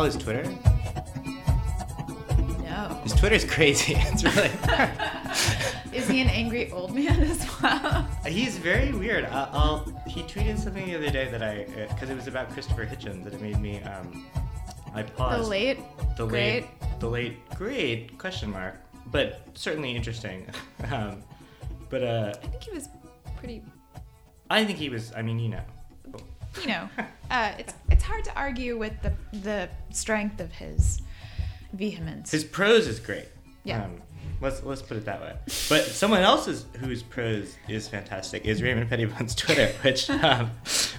follow his Twitter? No. His Twitter's crazy. It's really. Is he an angry old man as well? He's very weird. I, I'll. He tweeted something the other day that I, because it was about Christopher Hitchens, that it made me. Um, I paused. The late, the great. late, the late, great question mark, but certainly interesting. um, but uh, I think he was pretty. I think he was. I mean, you know. You know, uh, it's it's hard to argue with the the strength of his vehemence. His prose is great. Yeah. Um, let's let's put it that way. But someone else's whose prose is fantastic is Raymond Pettibon's Twitter, which um,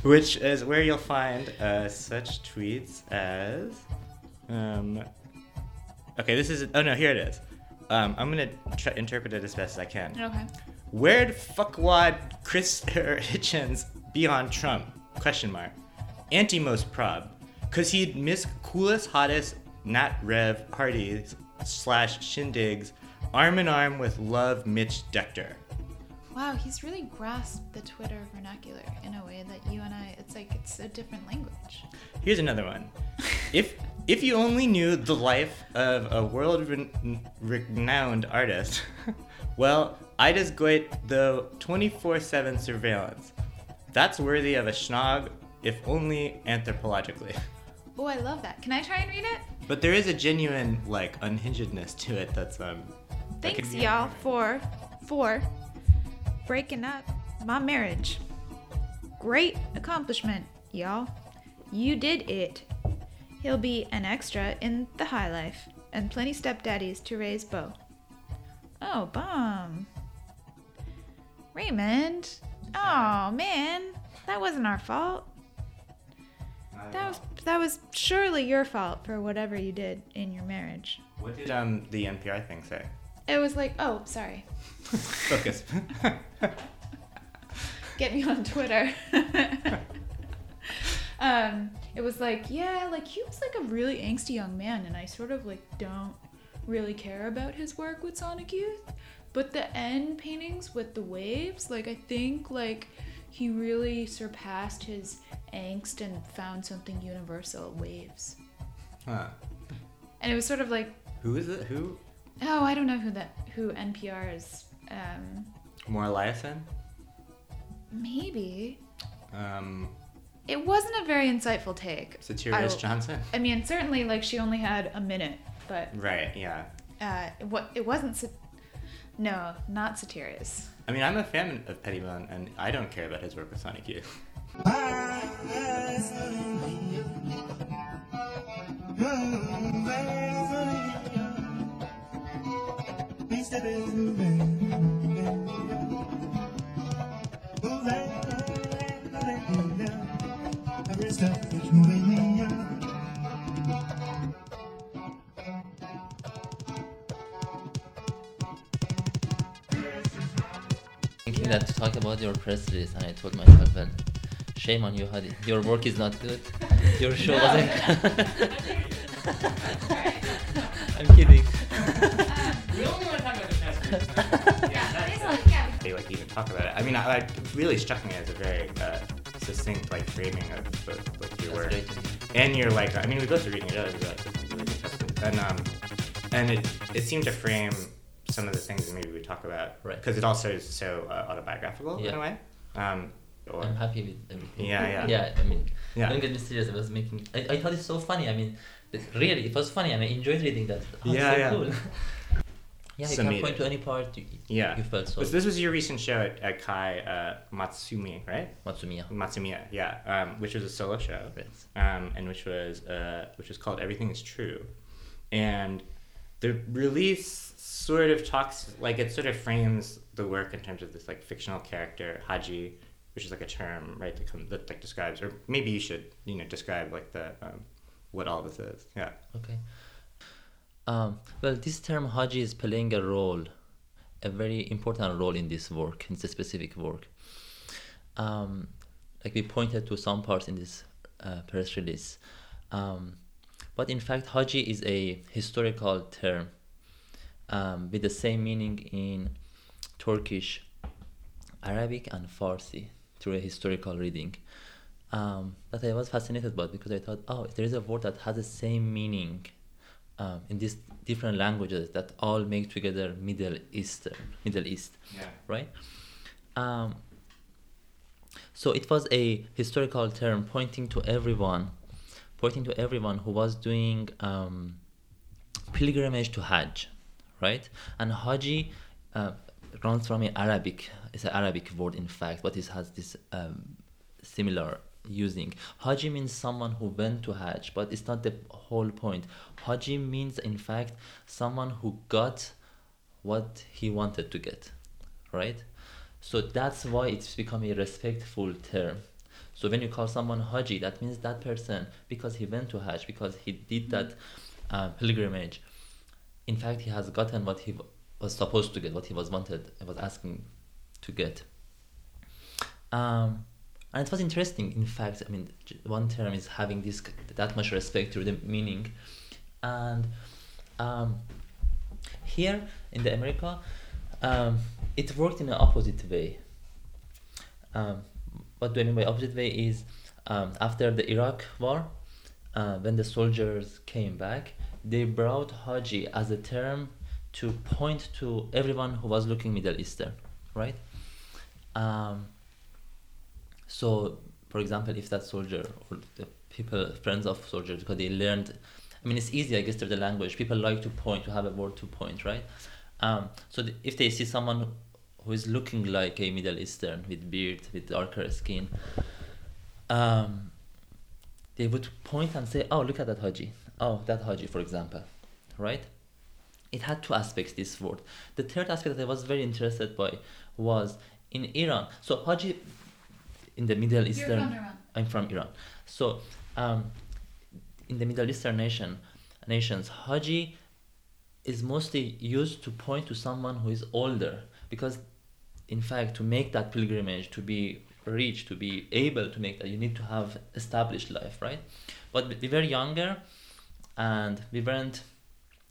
which is where you'll find uh, such tweets as. Um, okay, this is. Oh no, here it is. Um, I'm gonna try interpret it as best as I can. okay. Where'd fuckwad Chris er, Hitchens be on Trump? Question mark. Anti most prob. Cause he'd miss coolest, hottest Nat Rev parties slash shindigs arm in arm with love Midge Decter. Wow, he's really grasped the Twitter vernacular in a way that you and I. It's like it's a different language. Here's another one. If if you only knew the life of a world ren- renowned artist, well, Ida's got the 24/7 surveillance. That's worthy of a schnog, if only anthropologically. Oh, I love that. Can I try and read it? But there is a genuine like unhingedness to it that's um. that could Thanks, be y'all, for for breaking up my marriage. Great accomplishment, y'all. You did it. He'll be an extra in the high life, and plenty stepdaddies to raise Bo. Oh, bum. Raymond. Oh man, that wasn't our fault. That was that was surely your fault for whatever you did in your marriage. What did um the NPR thing say? It was like, oh, sorry. Focus. Get me on Twitter. um, it was like, yeah, like he was like a really angsty young man, and I sort of like don't really care about his work with Sonic Youth. But the end paintings with the waves, like I think like he really surpassed his angst and found something universal, waves. huh. And it was sort of like, Who is it? Who? oh, I don't know who that who NPR is. Um, Mara Liasson? maybe Um, it wasn't a very insightful take. Satirius Johnson? I mean, certainly, like she only had a minute, but Right. Yeah. uh, it, wa- it wasn't. No, not Satirius. I mean, I'm a fan of Pettibon, and I don't care about his work with Sonic Youth. Thinking that to talk about your press release, and I told myself, well, shame on you, Hadi. Your work is not good. Your show wasn't. I'm kidding. They like even talk about it. I mean, I, I really struck me as a very uh, succinct like framing of both like your That's work great to hear. and your like. I mean, we both were reading it out. We were like, this is really interesting. And um, and it it seemed to frame some of the things that maybe we talk about Right. because it also is so uh, autobiographical in a way. Um, or I'm happy with everything. Yeah, yeah. Yeah, I mean, Yeah. don't get me serious. I was making. I, I thought it's so funny. I mean, really, it was funny, and I enjoyed reading that. Oh, Yeah, so yeah. Cool. yeah, you can point to any part you, yeah. you felt so. This, this was your recent show at, at Kai uh, Matsumi, right? Matsumiya. Matsumiya, yeah, um, which was a solo show, Right. um, and which was uh, which was called Everything Is True, and the release sort of talks like it sort of frames the work in terms of this like fictional character Haji, which is like a term right that, come, that like describes, or maybe you should you know describe like the um, what all this is, yeah. Okay. Um, well, this term Haji is playing a role a very important role in this work, in this specific work. Um, like we pointed to some parts in this uh, press release. Um, but in fact, Haji is a historical term um, with the same meaning in Turkish, Arabic, and Farsi through a historical reading. Um, that I was fascinated by because I thought, oh, there is a word that has the same meaning um, in these different languages that all make together Middle Eastern, Middle East, Yeah. right? Um, so it was a historical term pointing to everyone, pointing to everyone who was doing um, pilgrimage to Hajj, right? And Haji uh, runs from an Arabic, it's an Arabic word in fact, but it has this um, similar using. Haji means someone who went to Hajj, but it's not the whole point. Haji means in fact someone who got what he wanted to get, right? So that's why it's become a respectful term. So when you call someone Haji, that means that person, because he went to Hajj, because he did that uh, pilgrimage, in fact, he has gotten what he was supposed to get, what he was wanted, was asking to get. Um, and it was interesting. In fact, I mean, one term is having this that much respect to the meaning, and um, here in the America, um, it worked in an opposite way. Um, what do I mean by opposite way is um, after the Iraq war, uh, when the soldiers came back, they brought Haji as a term to point to everyone who was looking Middle Eastern, right? Um, so, for example, if that soldier or the people, friends of soldiers, because they learned, I mean, it's easy, I guess, to the language. People like to point, to have a word to point, right? Um, so th- if they see someone who is looking like a Middle Eastern with beard, with darker skin, um, they would point and say, "Oh, look at that Haji. Oh, that Haji, for example, right?" It had two aspects. This word. The third aspect that I was very interested by was in Iran. So Haji, in the Middle Eastern. from Iran. I'm from Iran. So, um, in the Middle Eastern nation, nations, Haji is mostly used to point to someone who is older because, in fact, to make that pilgrimage, to be rich, to be able to make that, you need to have established life, right? But we were younger, and we weren't,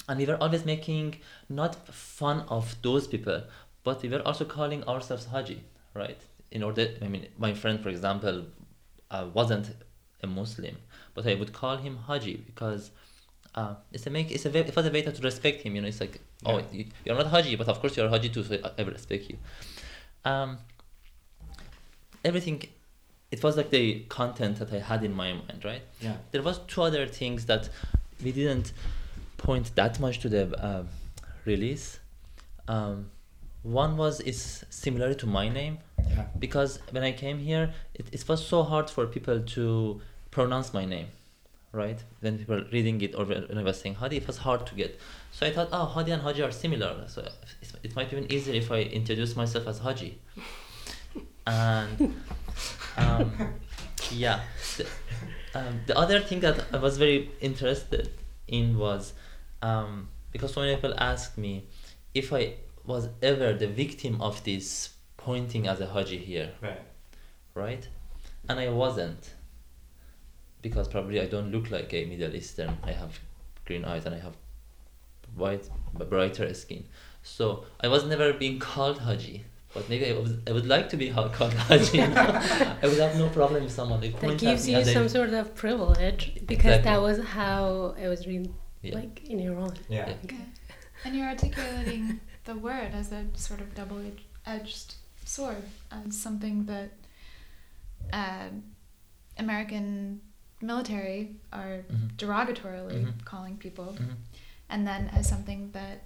and we were always making not fun of those people, but we were also calling ourselves Haji, right? In order, I mean, my friend, for example, uh, wasn't a Muslim, but I would call him Haji because uh, it's a make it's a way, it was a way to respect him. You know, it's like oh, you, you're not Haji, but of course you're Haji too, so I, I respect you. Um, everything, it was like the content that I had in my mind, right? Yeah. There was two other things that we didn't point that much to the uh, release. Um, one was is similar to my name Yeah. because when I came here, it, it was so hard for people to pronounce my name, right? When people were reading it or when I was saying Hadi, it was hard to get. So I thought, oh, Hadi and Haji are similar. So it, it might be even easier if I introduce myself as Haji. And um, yeah, um, the other thing that I was very interested in was um, because so many people asked me if I was ever the victim of this pointing as a Haji here Right. right? And I wasn't because probably I don't look like a Middle Eastern. I have green eyes and I have white, brighter skin. So I was never being called Haji. But maybe I would, I would like to be called Haji. you? I would have no problem if someone like That points at gives me you as a- some sort of privilege because Exactly. that was how it was read Yeah. like in Iran. Yeah. Yeah. Okay. And you're articulating the word as a sort of double-edged sword, as something that uh, American military are Mhm. derogatorily Mhm. calling people, Mhm. and then as something that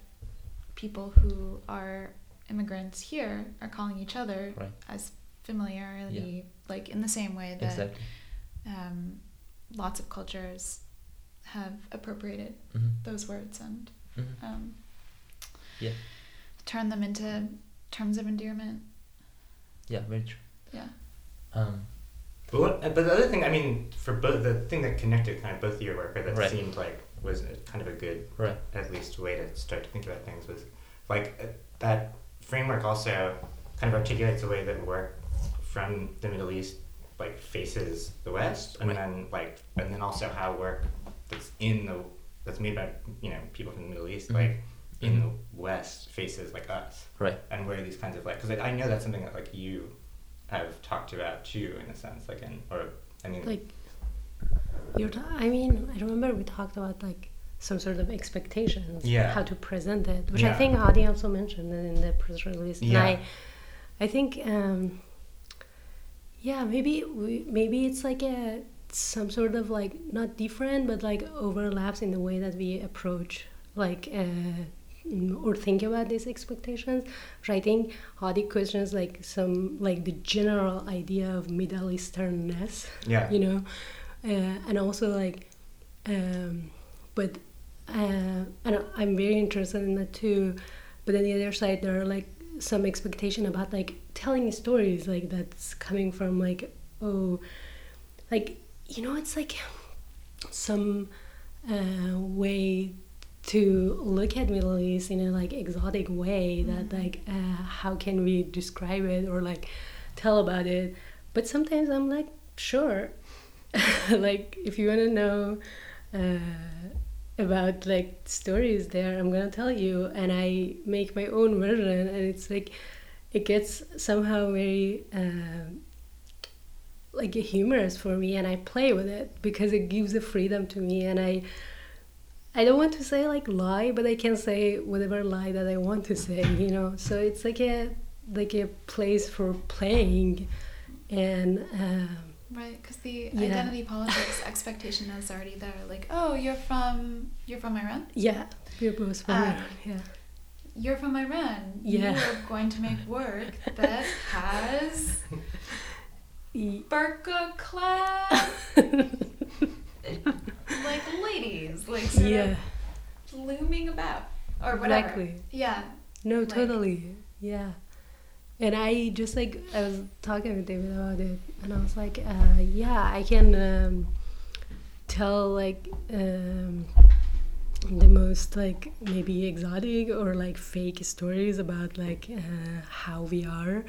people who are immigrants here are calling each other Right. as familiarity, like in the same way that Exactly. um, lots of cultures have appropriated Mhm. those words and Mhm. um, Yeah. turn them into terms of endearment. Yeah, very true. Yeah. Um, But what? But the other thing, I mean, for both the thing that connected kind of both of your work, or that Right. seemed like was kind of a good, right. at least, way to start to think about things was like uh, that framework also kind of articulates the way that work from the Middle East like faces the West, and Right. then like and then also how work that's in the that's made by you know people from the Middle East Mhm. like in Mhm. the West faces like us, Right. and where these kinds of like because like, I know that's something that like you have talked about too in a sense like in or I mean like you're ta- i mean i remember we talked about like some sort of expectations Yeah. how to present it which i think Adi also mentioned in the press release Yeah. and i i think um yeah maybe we, maybe it's like a some sort of like not different but like overlaps in the way that we approach like uh or think about these expectations. Think Hadi questions like some like the general idea of middle easternness yeah. you know? Uh, and also like um, but uh, and i'm very interested in that too. But on the other side there are like some expectation about like telling stories like that's coming from like oh like you know it's like some uh, way to look at middle east in a like exotic way that like uh, how can we describe it or like tell about it? But sometimes i'm like sure. Like if you want to know uh, about like stories there i'm gonna tell you and i make my own version and it's like it gets somehow very um like humorous for me and i play with it because it gives a freedom to me and i i don't want to say like lie but i can say whatever lie that i want to say you know? So it's like a like a place for playing and um, Right, because the Yeah. identity politics expectation is already there. Like, oh, you're from you're from Iran. yeah we're both from Um, Iran, yeah You're from Iran. Yeah. You're going to make work that has burqa clad like ladies, like sort yeah of looming about or whatever. Exactly. Yeah. No, Like- totally. Yeah. And I just like I was talking with David about it, and I was like, uh, yeah, I can um, tell like um, the most like maybe exotic or like fake stories about like uh, how we are,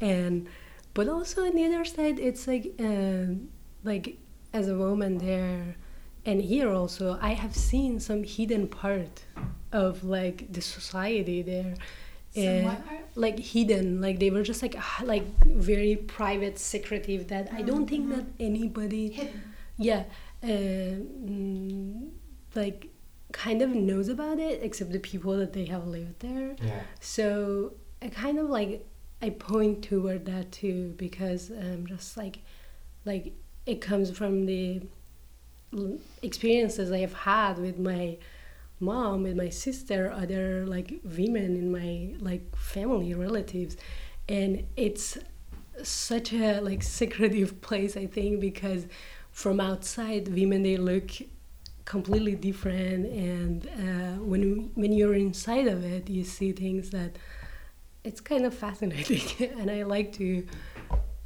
and but also on the other side, it's like um, like as a woman there, and here also, I have seen some hidden part of like the society there. Some Uh, like hidden. Like they were just like ah, like very private secretive that i don't think that anybody Hidden. yeah uh, mm, like kind of knows about it except the people that they have lived there. Yeah. So I kind of like I point toward that too because um, just like like it comes from the experiences I have had with my mom, and my sister, other like women in my like family relatives, and it's such a like secretive place I think because from outside women they look completely different. And uh, when when you're inside of it you see things that it's kind of fascinating. And I like to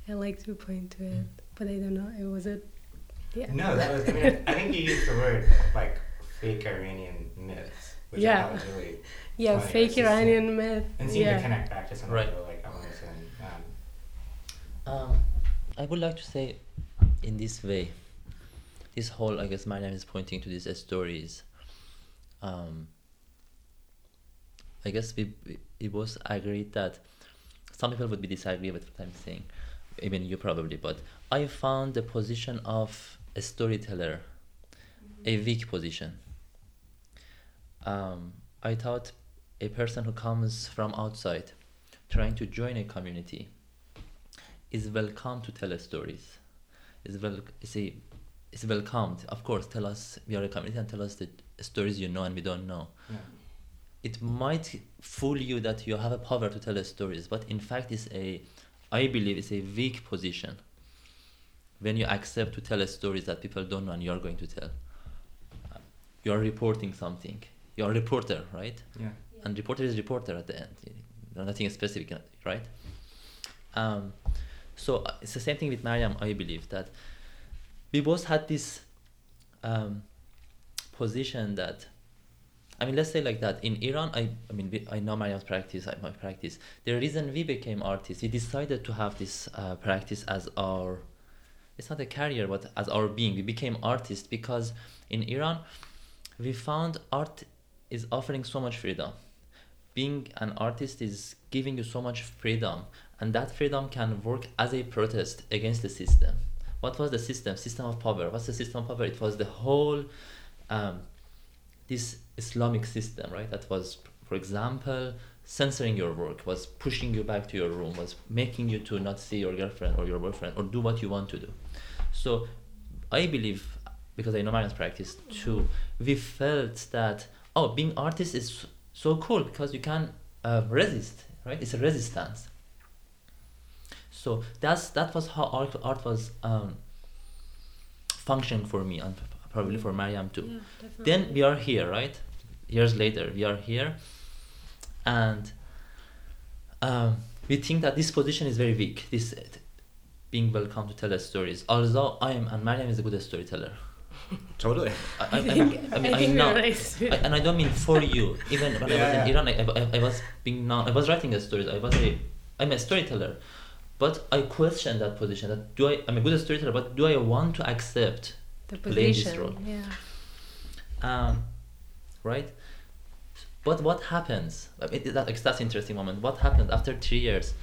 I like to point to it. But I don't know it was it yeah. No, that was. I mean, I think you used the word like fake Iranian myths, which I Yeah. thought was really yeah funny. fake It's just- Iranian myth and seemed yeah to connect back to some Right. of the like elements and um, Um, I would like to say, in this way, this whole I guess my name is pointing to these stories. Um, I guess we, we we both agreed that some people would be disagree with what I'm saying, even you probably. But I found the position of a storyteller a weak position. Um, I thought a person who comes from outside, trying to join a community, is welcome to tell us stories. Is wel is a is welcomed. Of course, tell us we are a community and tell us the stories you know and we don't know. yeah. It might fool you that you have a power to tell stories, but in fact, it's a I believe it's a weak position. When you accept to tell a stories that people don't know and you are going to tell, Uh, you are reporting something. You are a reporter, right? yeah. and reporter is reporter at the end No- nothing specific right um, so uh, it's the same thing with mariam i believe that we both had this um, position that I mean, let's say like that. In Iran, I, I mean, we- I know Mariam's practice, I, my practice. The reason we became artists, we decided to have this uh, practice as our, it's not a career, but as our being. We became artists because in Iran, we found art is offering so much freedom. Being an artist is giving you so much freedom, and that freedom can work as a protest against the system. What was the system? System of power. What's the system of power? It was the whole, um, this Islamic system, right? That was, for example, censoring your work, was pushing you back to your room, was making you to not see your girlfriend or your boyfriend or do what you want to do. So, I believe, because I know Mariam's practice too, we felt that oh, being artist is so cool because you can uh, resist, right? It's a resistance. So that's that was how art, art was um, functioning for me and probably for Mariam too. Yeah. Then we are here, right? Years later, we are here, and um, we think that this position is very weak. This uh, being welcome to tell us stories. Although I am and Mariam is a good storyteller. Totally. I, I, I, think- I mean, I I, know, nice. And I don't mean for you. Even when I was in. Iran, I, I, I was being known. I was writing a stories. I was a, I'm a storyteller, but I question that position. That do I? I'm a good storyteller, but do I want to accept the play this role. Yeah. um, right? But what happens? I mean, that, like, that's interesting moment. What happens after three years?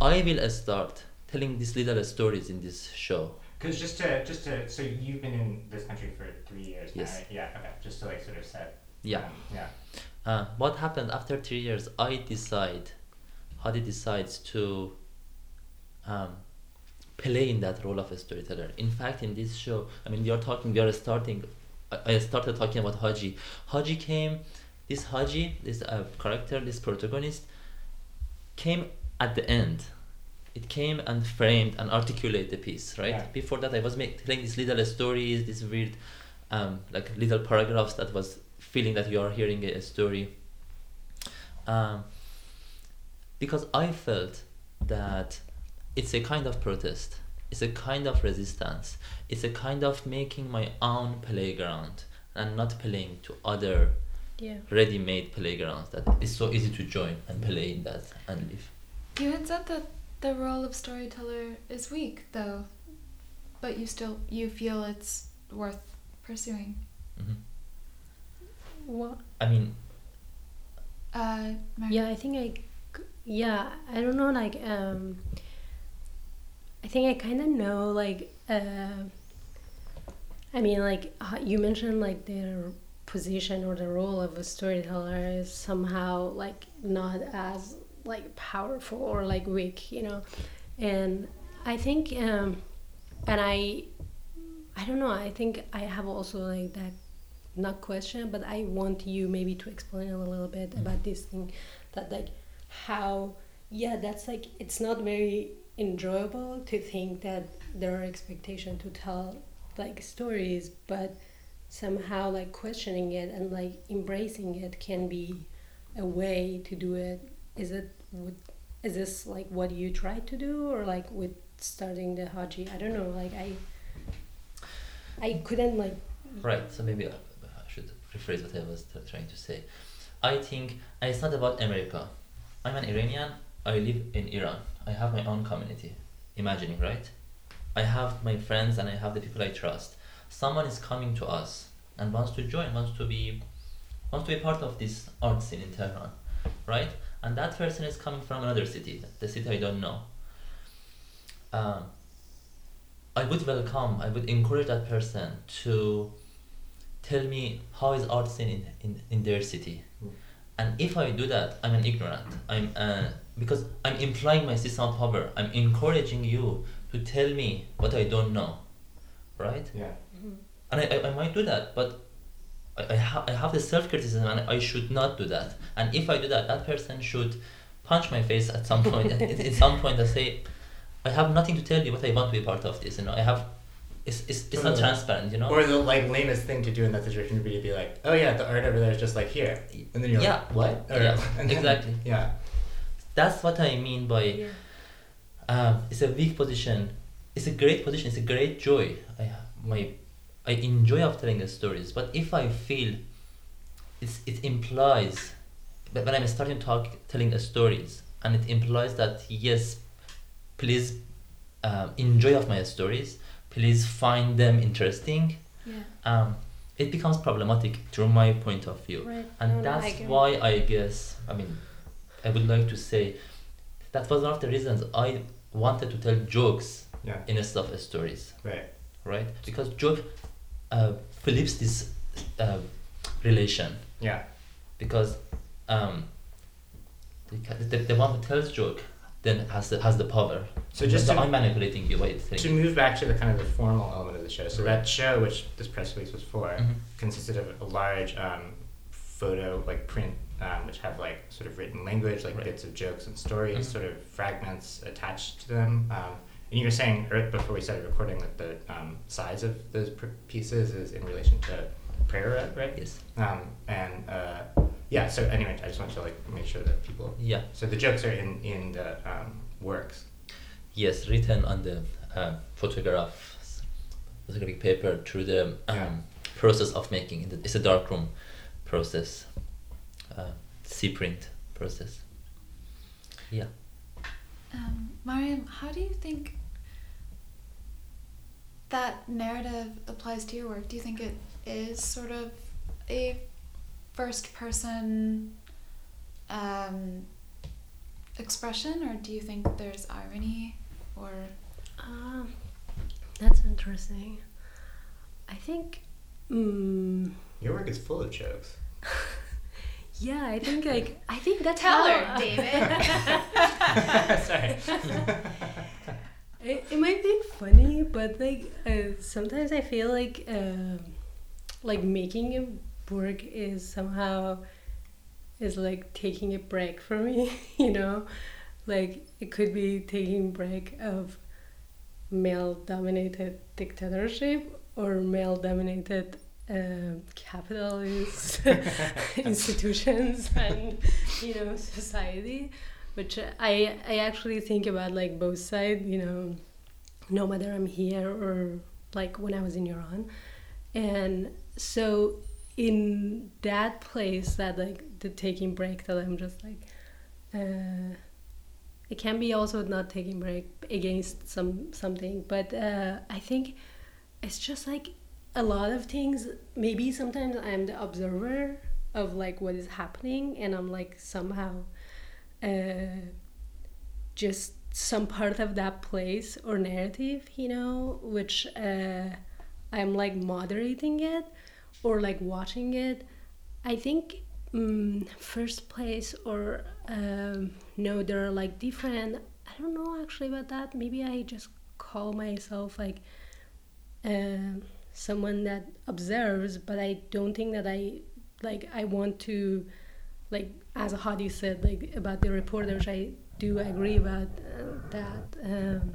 I will start telling these little stories in this show. Because just to just to so you've been in this country for three years Yes. now, right? Yeah. Okay. Just to like sort of set. Yeah. um, yeah. Uh, what happened after three years? I decide, Hadi decides to um, play in that role of a storyteller. In fact, in this show, I mean, we are talking, we are starting. I, I started talking about Haji. Haji came. This Haji, this uh, character, this protagonist, came at the end. It came and framed and articulated the piece, right? Yeah. Before that, I was make, telling these little stories, these weird, um, like little paragraphs that was feeling that you are hearing a, a story. Um, because I felt that it's a kind of protest, it's a kind of resistance, it's a kind of making my own playground and not playing to other Yeah. ready-made playgrounds that is so easy to join and play in that and live. You had said that the role of storyteller is weak, though, but you still you feel it's worth pursuing. hmm What? Mm-hmm. I mean, Uh, Mar- Yeah, I think I, c- yeah, I don't know, like, um, I think I kind of know, like, uh, I mean, like, uh, you mentioned, like, their position or the role of a storyteller is somehow, like, not as, like, powerful or, like, weak, you know? And I think, um, and I, I don't know, I think I have also, like, that not question, but I want you maybe to explain a little bit about this thing that like how yeah that's like it's not very enjoyable to think that there are expectation to tell like stories but somehow like questioning it and like embracing it can be a way to do it is it would is this like what you tried to do or like with starting the haji i don't know like i i couldn't like Right. So maybe I, I should rephrase what I was trying to say. I think it's not about America. I'm an Iranian. I live in Iran. I have my own community. Imagining, right? I have my friends and I have the people I trust. Someone is coming to us and wants to join, wants to be, wants to be part of this art scene in Tehran, right? And that person is coming from another city, the city I don't know. Um, I would welcome, I would encourage that person to tell me how is art scene in, in, in their city. And if I do that, I'm an ignorant. I'm uh, because I'm implying my system of power. I'm encouraging you to tell me what I don't know, right? Yeah. And I, I, I might do that, but I, I, ha- I have the self criticism and I should not do that. And if I do that, that person should punch my face at some point. at, at some point, and say, I have nothing to tell you, but I want to be part of this. You know, I have. It's, it's, it's not Totally. transparent, you know. Or the like lamest thing to do in that situation would be to be like, oh yeah, the art over there is just like here, and then you're Yeah. like, what? Or- Yeah, and then- exactly. Yeah. That's what I mean by. yeah um, it's a weak position. It's a great position. It's a great joy. I my I enjoy of telling the stories. But if I feel it's, it implies but when I'm starting to talk telling a stories and it implies that yes please um, enjoy of my stories please find them interesting Yeah. um, it becomes problematic from my point of view Right. and No, no, I that's why I guess I mean I would like to say that was one of the reasons I wanted to tell jokes Yeah. instead of stories Right. right because joke uh, flips this uh, relation Yeah. because um, the, the, the one who tells joke then has the, has the power So just to, I'm manipulating you by to move back to the kind of the formal element of the show. So Right. that show, which this press release was for, Mhm. consisted of a large um, photo, like print, um, which have like sort of written language, like Right. bits of jokes and stories, Mhm. sort of fragments attached to them. Um, and you were saying er, before we started recording that the um, size of those pieces is in relation to prayer right? yes Um, and uh, yeah, so anyway, I just wanted to like make sure that people. yeah So the jokes are in in the um, works. yes written on the uh, photographs photographic paper through the um, Yeah. process of making it. it's a darkroom process uh, C print process yeah Um, Mariam, how do you think that narrative applies to your work? Do you think it is sort of a first person um, expression, or do you think there's irony, or Um, that's interesting. I think. Mm, Your work is full of jokes. yeah, I think like I think that's Tell how, her, David. Sorry. It, it might be funny, but like uh, sometimes I feel like um like making a work is somehow is like taking a break from me. You know, like it could be taking break of male dominated dictatorship or male dominated uh, capitalist institutions and you know society which I I actually think about like both sides, you know, no matter I'm here or like when I was in Iran, and so in that place that like the taking break that I'm just like, uh, it can be also not taking break against some something, but uh, I think it's just like a lot of things. Maybe sometimes I'm the observer of like what is happening, and I'm like somehow uh, just some part of that place or narrative, you know, which uh, I'm like moderating it or like watching it. I think um, first place or um, no, there are like different. I don't know actually about that. Maybe I just call myself like um someone that observes, but I don't think that I like I want to like as Hadi said like about the reporters I do agree about uh, that um,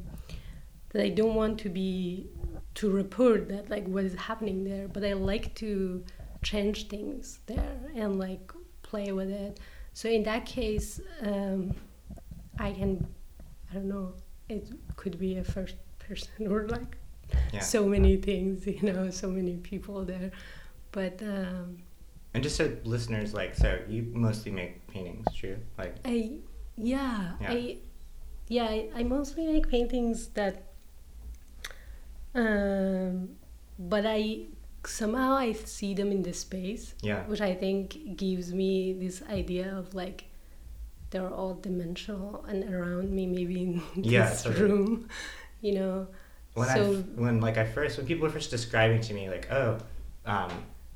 that I don't want to be to report that like what is happening there but I like to change things there and like play with it. So in that case um, I can I don't know it could be a first person or like Yeah. so many things you know so many people there but um, And just so listeners like, so you mostly make paintings, true? Like, I yeah, Yeah. I yeah I, I mostly make paintings that um but I somehow I see them in the space yeah, which I think gives me this idea of like they're all dimensional and around me maybe in this Yeah, sort room you know when so I when like I first when people were first describing to me like oh um,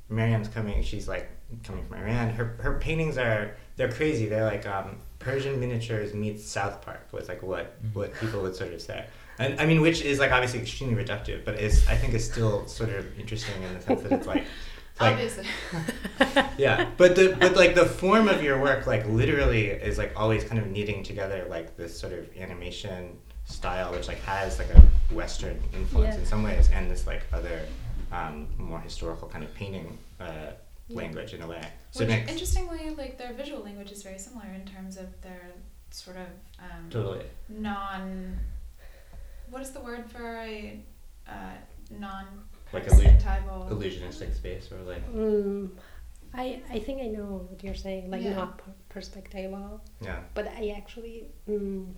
Miriam's coming she's like coming from Iran her her paintings are they're crazy. They're like um, Persian miniatures meets South Park was like what what people would sort of say. And I mean which is like obviously extremely reductive but is I think is still sort of interesting in the sense that it's like like obviously. yeah but the but like the form of your work like literally is like always kind of knitting together like this sort of animation style which like has like a western influence Yeah. in some ways and this like other um, more historical kind of painting uh, language in a way so Which it makes interestingly, like their visual language is very similar in terms of their sort of um, totally non. What is the word for a uh, non Like illu- illusionistic space or like mm, I I think I know what you're saying, like Yeah. not per- perspectival, Yeah. but I actually, mm,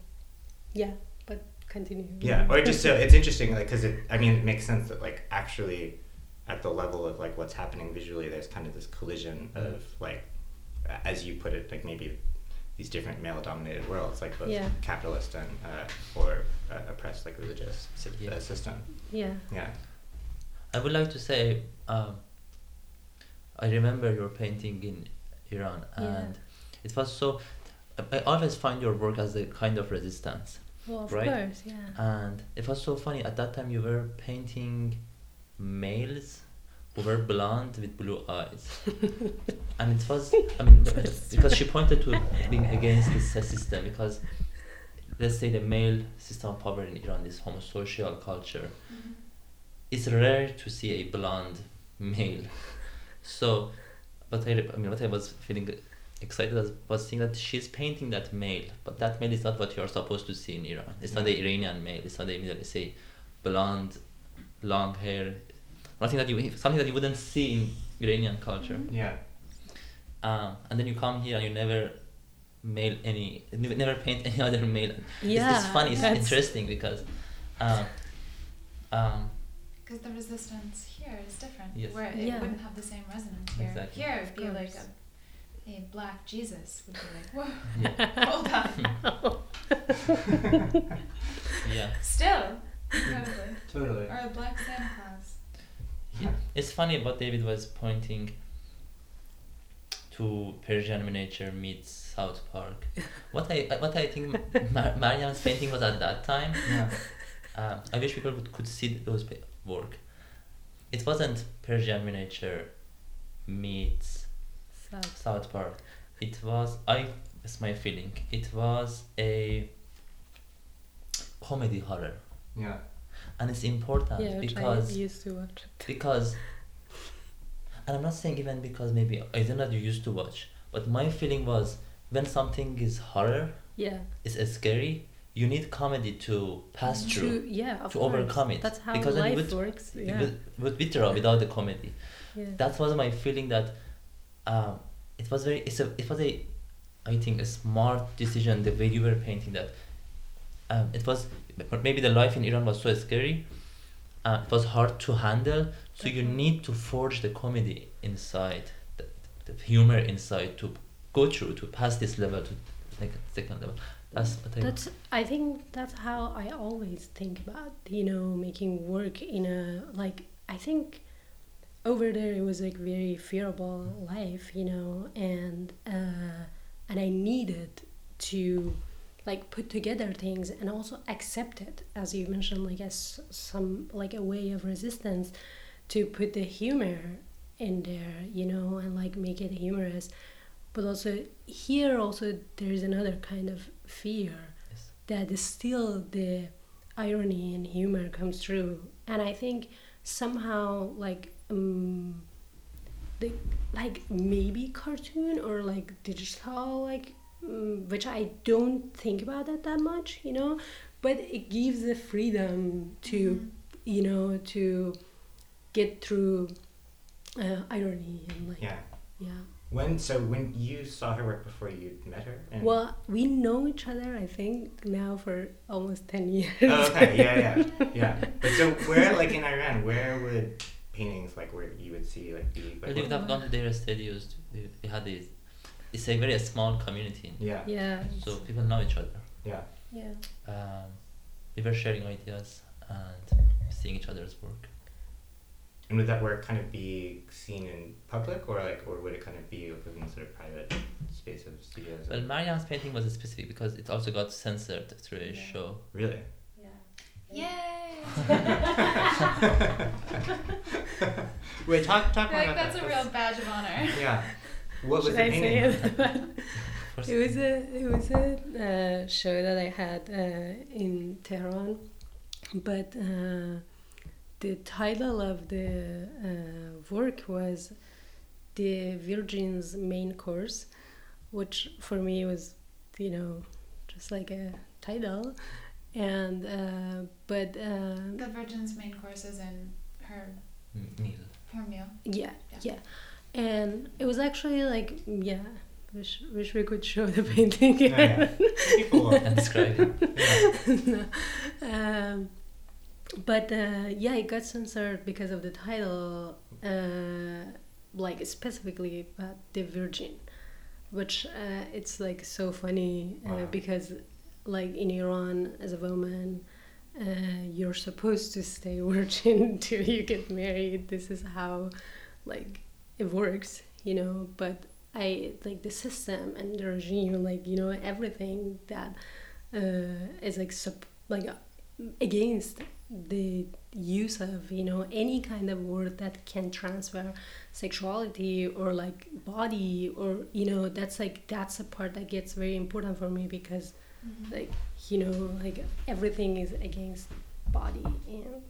yeah, but continue. Yeah, or just so it's interesting, like, because it, I mean, it makes sense that, like, actually, at the level of, like, what's happening visually, there's kind of this collision of, like, as you put it, like, maybe these different male dominated worlds, like, both Yeah. capitalist and, uh, or uh, oppressed, like, religious Yeah. uh, system. yeah, Yeah. I would like to say, um, I remember your painting in Iran, Yeah. and it was so. I- I always find your work as a kind of resistance, well, of Right. course, yeah, and it was so funny. At that time, you were painting males who were blonde with blue eyes, and it was. I mean, because she pointed to being against this system because. Let's say the male system of power in Iran, this homosocial culture, mm-hmm. it's rare to see a blonde male. So, but I, I mean, what I was feeling excited as was seeing that she's painting that male, but that male is not what you're supposed to see in Iran. It's not the Iranian male. It's not the Middle East, say, blonde, long hair, nothing that you something that you wouldn't see in Iranian culture. Yeah. Um, and then you come here and you never male any, never paint any other male. It's- it's, funny. It's that's- interesting because. Um, um, Because the resistance here is different, Yes. where it Yeah. wouldn't have the same resonance here. Exactly. Here, it'd be like a, course. A black Jesus would be like, whoa, yeah. hold on. yeah. Still, probably. Totally. Or a black Santa Claus. Yeah, it's funny what David was pointing to Persian miniature meets South Park. What I what I think Mar- Mariam's painting was at that time. Yeah. Uh, I wish people would, could see those pa- work. It wasn't Persian miniature meets so South Park. It was I. It's my feeling. It was a comedy horror, Yeah. and it's important yeah, because I used to watch it. because and i'm not saying even because maybe i don't know you used to watch but my feeling was when something is horror Yeah, It's scary you need comedy to pass to through yeah, of to course. overcome it, That's how because life would- works. It Yeah, would, would withdraw without the comedy yeah. that was my feeling that um, it was very it's a it was a i think a smart decision the way you were painting that. Um, it was maybe the life in iran was so scary uh, it was hard to handle so you need to forge the comedy inside the, the humor inside to go through to pass this level to like second level. That's what i That's I think that's how I always think about you know making work in a like I think over there it was like very fearable life you know and uh, and I needed to like put together things and also accept it as you mentioned like as some like a way of resistance to put the humor in there you know and like make it humorous but also here also there is another kind of fear Yes. that is still the irony and humor comes through and i think somehow like um the like maybe cartoon or like digital like um, which i don't think about that that much you know but it gives the freedom to you know to get through uh, irony and like Yeah. yeah When so when you saw her work before you met her? And, Well, we know each other, I think, now for almost 10 years. Oh, okay. Yeah, yeah, yeah. But so where, like in Iran, where would paintings like where you would see like be? well, Like, they would have gone to their studios they, they had these it's a very small community yeah. yeah. so people know each other Yeah. Yeah. um, we were sharing ideas and seeing each other's work And would that work kind of be seen in public, or like, or would it kind of be within sort of private space of studios? Well, Mariam's painting was specific because it also got censored through a Yeah. show. really? Yay! Wait, talk talk I more like about that's that. a real badge of honor. Yeah. What was Should the I say it? It was a it was a uh, show that I had uh, in Tehran, but uh, the title of the uh, work was the Virgin's main course, which for me was you know just like a title, and uh, but uh, The Virgin's main course is in her M- meal. her meal. Yeah, Yeah. yeah. and it was actually like yeah. Wish, wish we could show the painting. Yeah, yeah. People will- And describe it. No. um, but uh, yeah, it got censored because of the title, uh, like specifically about the Virgin, which uh, it's like so funny uh, Wow. because, like in Iran, as a woman, uh, you're supposed to stay virgin till you get married. This is how, like, it works, you know. But I like the system and the regime, like you know, everything that uh, is like sup- like uh, against the use of you know any kind of word that can transfer sexuality or like body or you know that's like that's a part that gets very important for me because Mm-hmm. like you know like everything is against body and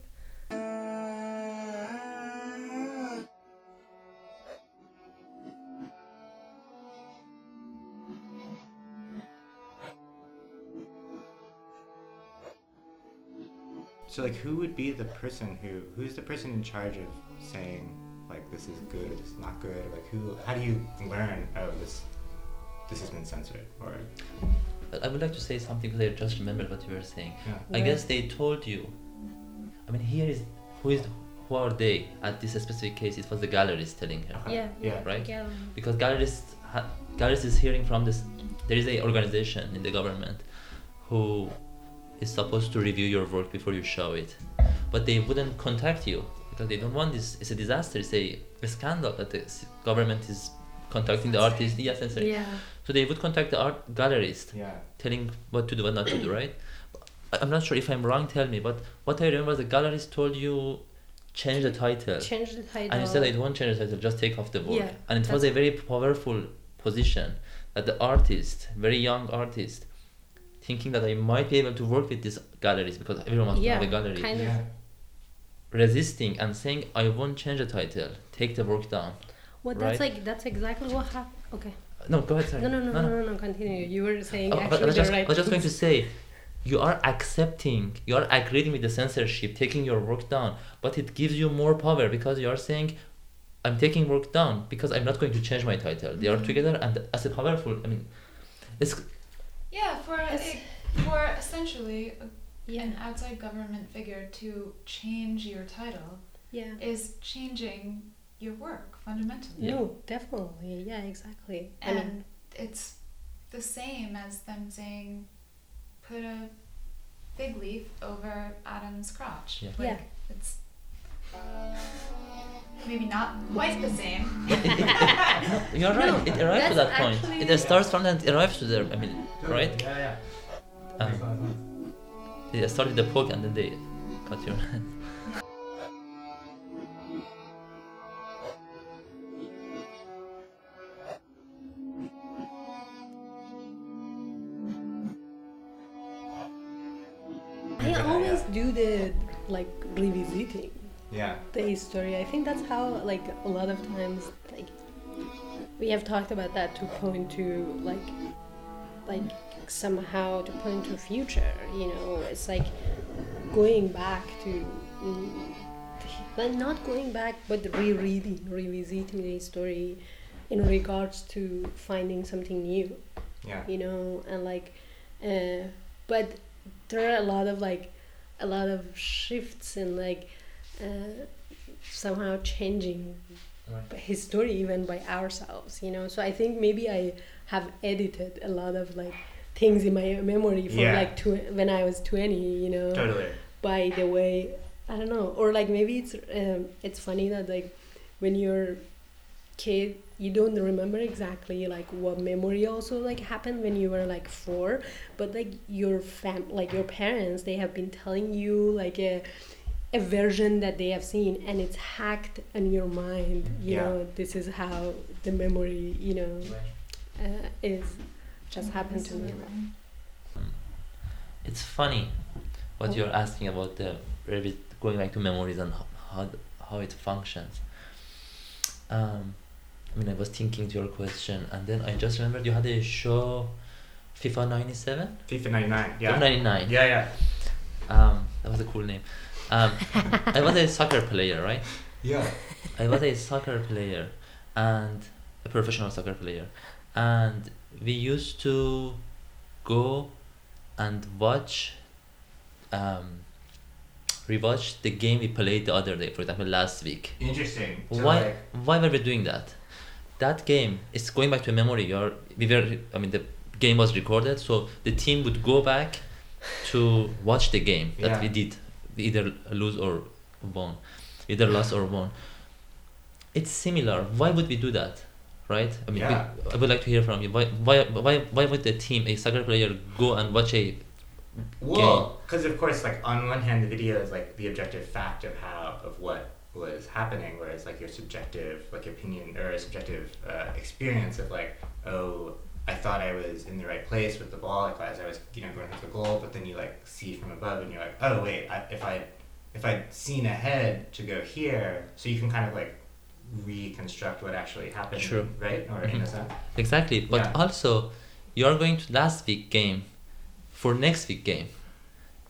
So like, who would be the person who who's the person in charge of saying like this is good, this is not good? Like who? How do you learn? Oh, this this has been censored, or I would like to say something because I just remembered what you were saying. yeah. I guess they told you. I mean, here is who is who are they at this specific case? It was the gallerist telling her. Okay. yeah Yeah. Right. yeah because gallerist ha- gallerist is hearing from this there is a organization in the government who is supposed to review your work before you show it but they wouldn't contact you because they don't want this it's a disaster it's a, a scandal that the government is contacting the artist yes censoring. yeah so they would contact the art gallerist Yeah. telling what to do what not to do right I- i'm not sure if i'm wrong tell me but what i remember the gallerist told you change the title change the title and you said I don't change the title, just take off the word. Yeah, and it was a very powerful position that the artist, very young artist, thinking that I might be able to work with these galleries because everyone wants to have a gallery, kind of. Yeah. resisting and saying I won't change the title, take the work down. Well that's right? like that's exactly what happened okay No, go ahead. Sorry. no no no no no no continue you were saying Oh, but I actually was just, right I was just going to say, you are accepting, you are agreeing with the censorship, taking your work down, but it gives you more power because you are saying, I'm taking work down because I'm not going to change my title. They are mm-hmm. together, and as a powerful, I mean, it's Yeah, for It's- a, for essentially yeah an outside government figure to change your title yeah is changing your work fundamentally. Yeah. No, definitely. Yeah, exactly. I mean, it's the same as them saying, put a fig leaf over Adam's crotch. Yeah. Like, Yeah. It's maybe not quite the same. you're right. No, it arrives to that point. actually- It starts from that. It arrives to there. I mean, right? Yeah, yeah. Um, they start with the poke and then they cut your hand. Always do the like revisiting Yeah. the history. I think that's how like a lot of times like we have talked about that to point to like like somehow to point to future. You know, it's like going back to. mm, But not going back, but rereading, revisiting the story in regards to finding something new. Yeah. you know and like uh, but there are a lot of like a lot of shifts and like uh, somehow changing Right. history even by ourselves you know so i think maybe i have edited a lot of like things in my memory from Yeah. like tw- when i was 20 you know Totally. by the way i don't know or like maybe it's um, it's funny that like when you're kid you don't remember exactly like what memory also like happened when you were like four but like your fam like your parents they have been telling you like a a version that they have seen and it's hacked in your mind you Yeah. know this is how the memory you know uh, is just happened to me. It's funny what you're asking about the revi- going back to memories and how how, how it functions. Um, I mean, I was thinking to your question, and then I just remembered you had a show, FIFA '97, FIFA 99. Yeah. FIFA '99. Yeah, yeah. Um, that was a cool name. Um, I was a soccer player, right? Yeah. I was a soccer player, and a professional soccer player, and we used to go and watch, um, rewatch the game we played the other day. For example, last week. Interesting. So, why like, why were we doing that that game is going back to a memory. You're we were i mean the game was recorded so the team would go back to watch the game that Yeah. we did. We either lose or won. Either lost or won. It's similar. Why would we do that right? I mean we- Yeah. i would like to hear from you. Why why why, why would the team a soccer player go and watch a Well, because of course, like on one hand, the video is like the objective fact of how of what was happening, whereas like your subjective like opinion or a subjective uh, experience of like, oh, I thought I was in the right place with the ball, like as I was you know going to the goal, but then you like see from above and you're like, oh wait, I, if I if I'd seen ahead to go here, so you can kind of like reconstruct what actually happened, True. right? Or in a Mhm. sense, exactly but Yeah. also you're going to last week game for next week game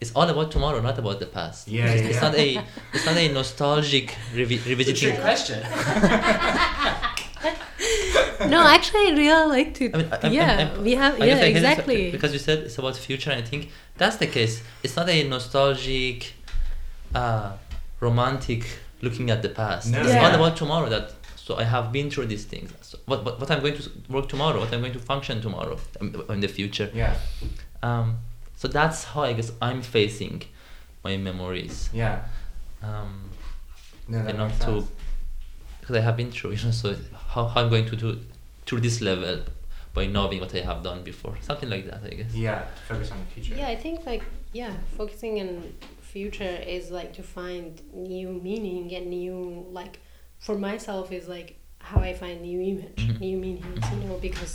it's all about tomorrow not about the past Yeah, it's, yeah, it's yeah. not a it's not a nostalgic revi- revisiting question. no, actually, I really like to. I mean, I- I'm- yeah, I'm- we have. I yeah, guess I can say- exactly. because you said it's about future and i think that's the case it's not a nostalgic uh romantic looking at the past No. it's Yeah. all about tomorrow that so i have been through these things so what, what, what i'm going to work tomorrow what i'm going to function tomorrow um, in the future yeah, um so that's how i guess i'm facing my memories yeah. um No, that you know makes to because i have been through you know so how, how i'm going to do to this level by knowing what i have done before something like that i guess Yeah, focus on the future. Yeah, I think like yeah, focusing on future is like to find new meaning and new like for myself is like how I find new image, Mhm. new meanings, you know, because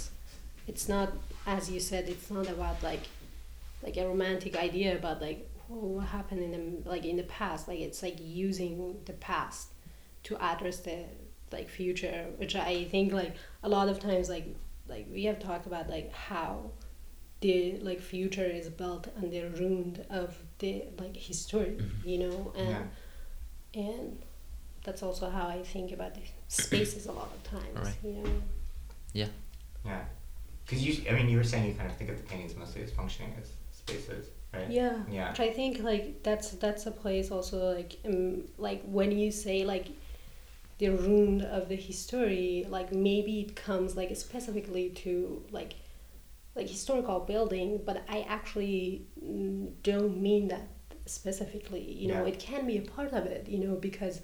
it's not as you said, it's not about like like a romantic idea about like oh, what happened in the like in the past. Like it's like using the past to address the like future, which I think like a lot of times like like we have talked about like how the like future is built on the ruined of the like history, Mhm. you know, and Yeah. and that's also how I think about the spaces a lot of times, Right. you know. Yeah. Because you, I mean, you were saying you kind of think of the paintings mostly as functioning as spaces, right? Yeah. Yeah. Which I think like that's that's a place also like um, like when you say like the ruin of the history, like maybe it comes like specifically to like like historical building, but I actually mm, don't mean that specifically. You know, Yeah. it can be a part of it. You know, because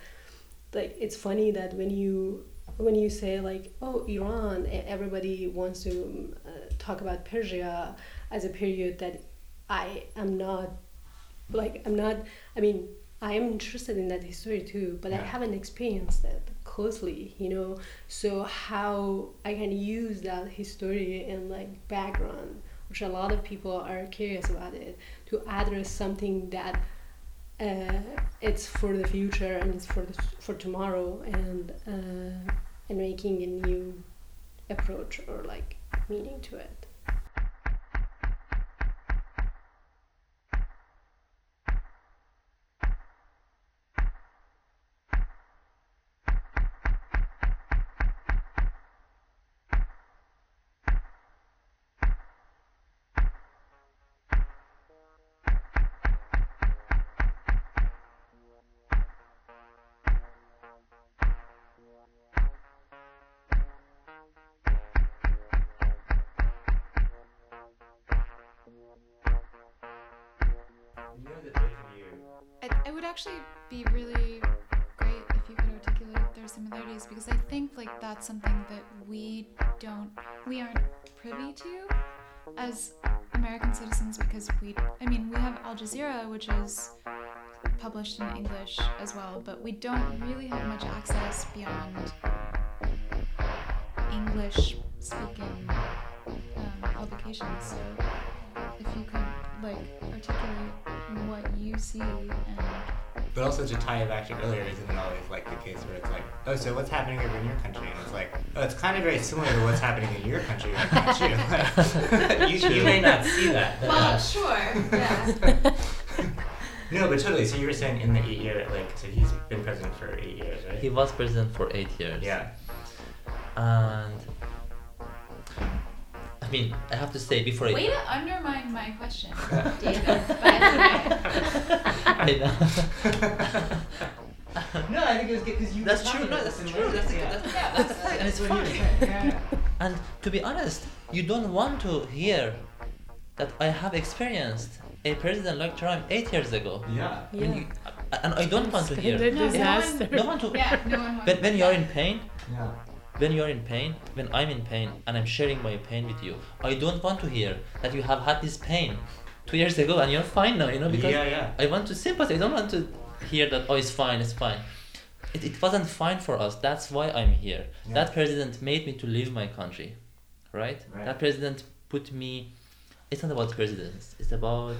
like it's funny that when you when you say like oh Iran, everybody wants to um, uh, talk about Persia as a period that I am not like I'm not I mean I am interested in that history too but I haven't experienced it closely you know? So how I can use that history and like background which a lot of people are curious about it to address something that uh, it's for the future and it's for the, for tomorrow and uh, and making a new approach or like meaning to it actually be really great if you could articulate their similarities because I think like that's something that we don't we aren't privy to as American citizens because we I mean we have Al Jazeera which is published in English as well but we don't really have much access beyond English speaking um, publications. So if you could like articulate what you see and But also to tie it back to earlier, isn't it always like the case where it's like, oh, so what's happening over in your country? And it's like, oh, it's kind of very similar to what's happening in your country right now too. you, you may not see that. but, uh, sure yeah no, but totally. So you were saying in the eight year, like, so he's been president for eight years, right? he was president for eight years Yeah. and I mean, I have to say before I Way to undermine my question, David. By the way. I know. no, I think it was good because you. That's true. No, that's true. ways, That's, yeah. that's, Yeah, that's, that's and it's what you were fine. Yeah, yeah. And to be honest, you don't want to hear that I have experienced a president like Trump eight years ago. Yeah. Yeah. you, and I don't want to hear. kind No, no one- No one to. Yeah, no one wants When, when you're in pain, Yeah. When you're in pain, when I'm in pain, and I'm sharing my pain with you, I don't want to hear that you have had this pain two years ago and you're fine now. You know because yeah, yeah. I want to sympathize. I don't want to hear that, oh, it's fine, it's fine. It, it wasn't fine for us. That's why I'm here. Yeah. That president made me to leave my country, right? Right. That president put me. It's not about presidents. It's about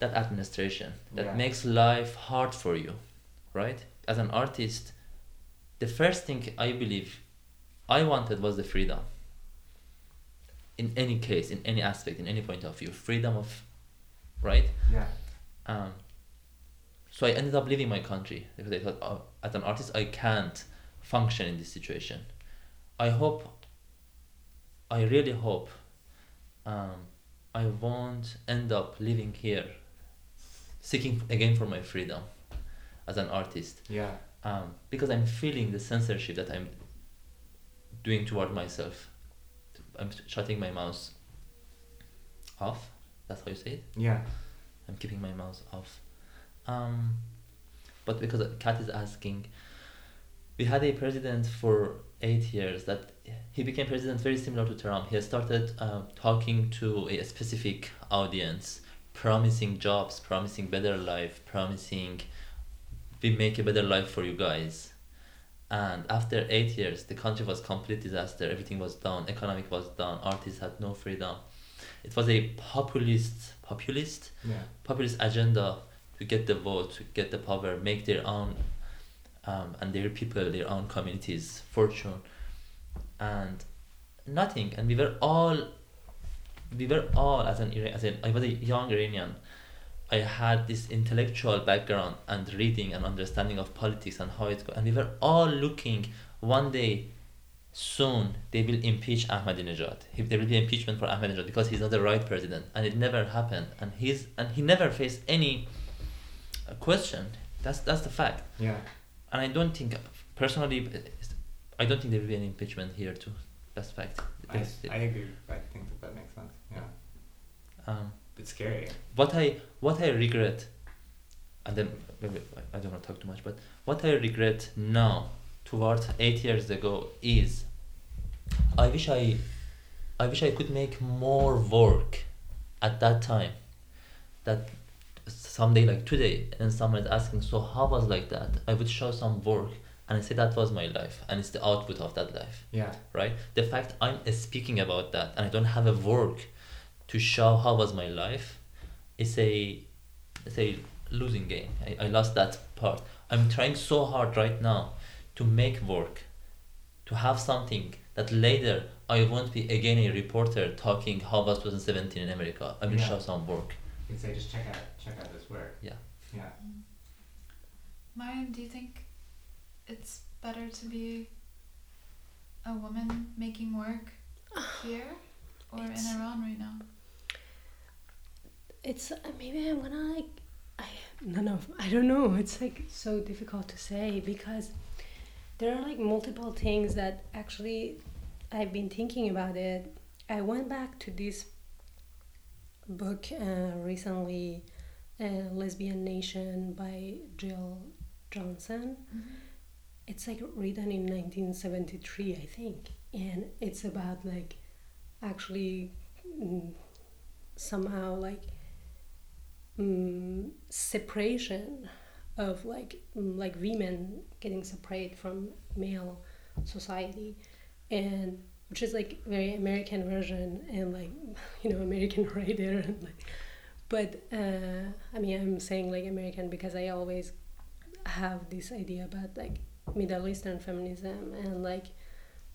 that administration that makes life hard for you, right? As an artist, the first thing I believe I wanted was the freedom. In any case, in any aspect, in any point of view, freedom of, right? Yeah. Um, so I ended up leaving my country because I thought, oh, as an artist, I can't function in this situation. I hope, I really hope, um, I won't end up living here, seeking again for my freedom as an artist. Yeah. Um, because I'm feeling the censorship that I'm doing toward myself. I'm shutting my mouth off. That's how you say it. Yeah. I'm keeping my mouth off. Um, but because Kat is asking, we had a president for eight years that he became president very similar to Trump. He has started uh, talking to a specific audience, promising jobs, promising better life, promising we make a better life for you guys. And after eight years, the country was complete disaster. Everything was down. Economic was down. Artists had no freedom. It was a populist, populist Yeah. populist agenda to get the vote, to get the power, make their own um, and their people, their own communities fortune, and nothing. And we were all, we were all as an as an I was a young Iranian. I had this intellectual background and reading and understanding of politics and how it goes, and we were all looking one day. Soon they will impeach Ahmadinejad. If there will be impeachment for Ahmadinejad because he's not the right president, and it never happened. And he's and he never faced any uh, question. That's that's the fact. Yeah. And I don't think, personally, I don't think there will be any impeachment here too. That's fact. I, I agree. I think that that makes sense. Yeah. um, It's scary. what I what I regret, and then maybe I don't want to talk too much, but what I regret now, towards eight years ago, is I wish I, I wish I could make more work, at that time, that someday like today, and someone is asking, so how was like that? I would show some work, and I say that was my life, and it's the output of that life Yeah. right? The fact I'm speaking about that and I don't have a work to show how was my life, it's a it's a losing game. I, I lost that part. I'm trying so hard right now to make work, to have something that later I won't be again a reporter talking how was 2017 in America. I will Yeah. show some work. You can say just check out check out this work. Yeah. Yeah. Mariam, do you think it's better to be a woman making work here or in Iran right now? It's uh, maybe I'm gonna like I no no I don't know. It's like so difficult to say because there are like multiple things that actually I've been thinking about it. I went back to this book uh, recently uh, Lesbian Nation by Jill Johnston. It's like written in 1973 I think and it's about like actually mm, somehow like mm, separation of like mm, like women getting separate from male society. And which is like very american version and like you know american writer and like but uh, i mean i'm saying like american because i always have this idea about like middle eastern feminism and like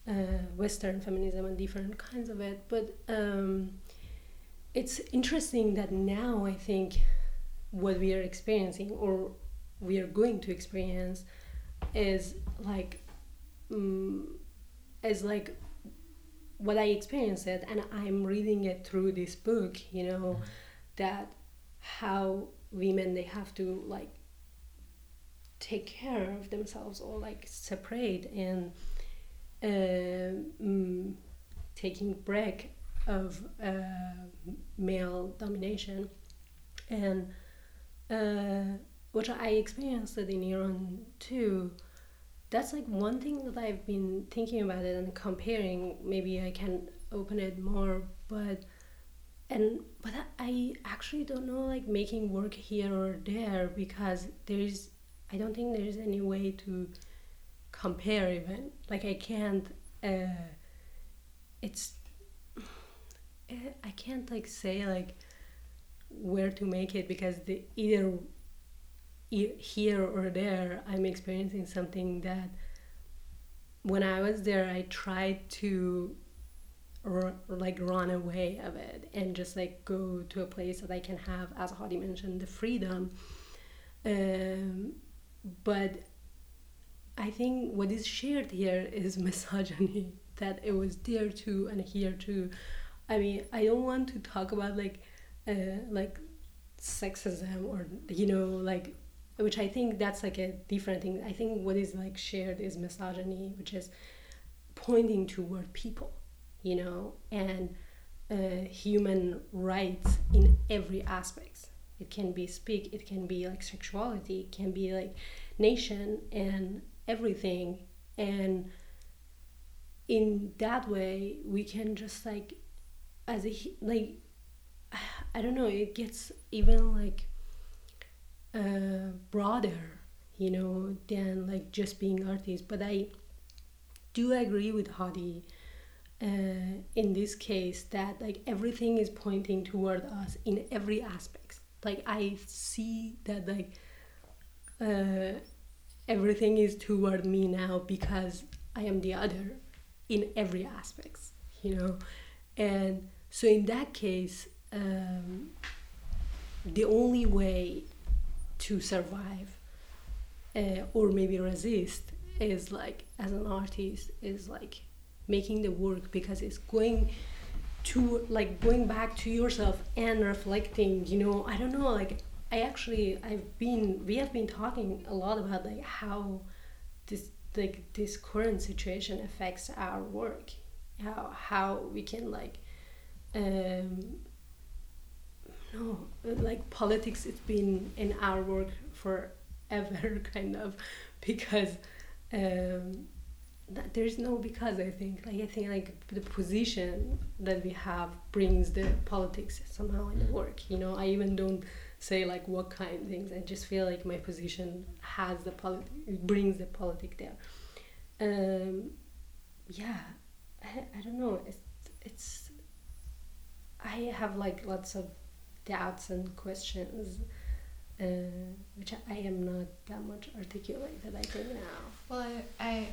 uh, western feminism and different kinds of it. But um, it's interesting that now I think what we are experiencing or we are going to experience is like mm is like what I experienced it, and I'm reading it through this book. You know, that how women they have to like take care of themselves or like separate and uh, mm, taking break of uh, male domination and uh, which I experienced in Iran too. That's like one thing that I've been thinking about it and comparing. Maybe I can open it more, but and but I actually don't know like making work here or there because there's I don't think there's any way to compare even like I can't. Uh, it's I can't like say like where to make it because the either here or there i'm experiencing something that when i was there i tried to r- like run away of it and just like go to a place that i can have as hadi mentioned the freedom. Um, but i think what is shared here is misogyny that it was there too and here too i mean i don't want to talk about like uh, like sexism or you know like which i think that's like a different thing. I think what is like shared is misogyny which is pointing toward people you know and uh, human rights in every aspect it can be speak it can be like sexuality it can be like nation and everything. And in that way we can just like as a like I don't know, it gets even like uh, broader, you know, than like just being artist. But I do agree with Hadi uh, in this case that like everything is pointing toward us in every aspect. Like I see that like uh, everything is toward me now because I am the other in every aspects, you know, and so in that case um, the only way to survive uh, or maybe resist is like as an artist is like making the work because it's going to like going back to yourself and reflecting you know i don't know like i actually i've been we have been talking a lot about like how this like this current situation affects our work how how we can like um no like politics it's been in our work forever kind of because um that there's no because i think. Like i think like the position that we have brings the politics somehow in the work you know? I even don't say like what kind of things. I just feel like my position has the polit it brings the politic there. Um yeah I, I don't know it's it's i have like lots of doubts and questions, uh, which I am not that much articulated, I think now. Well, I, I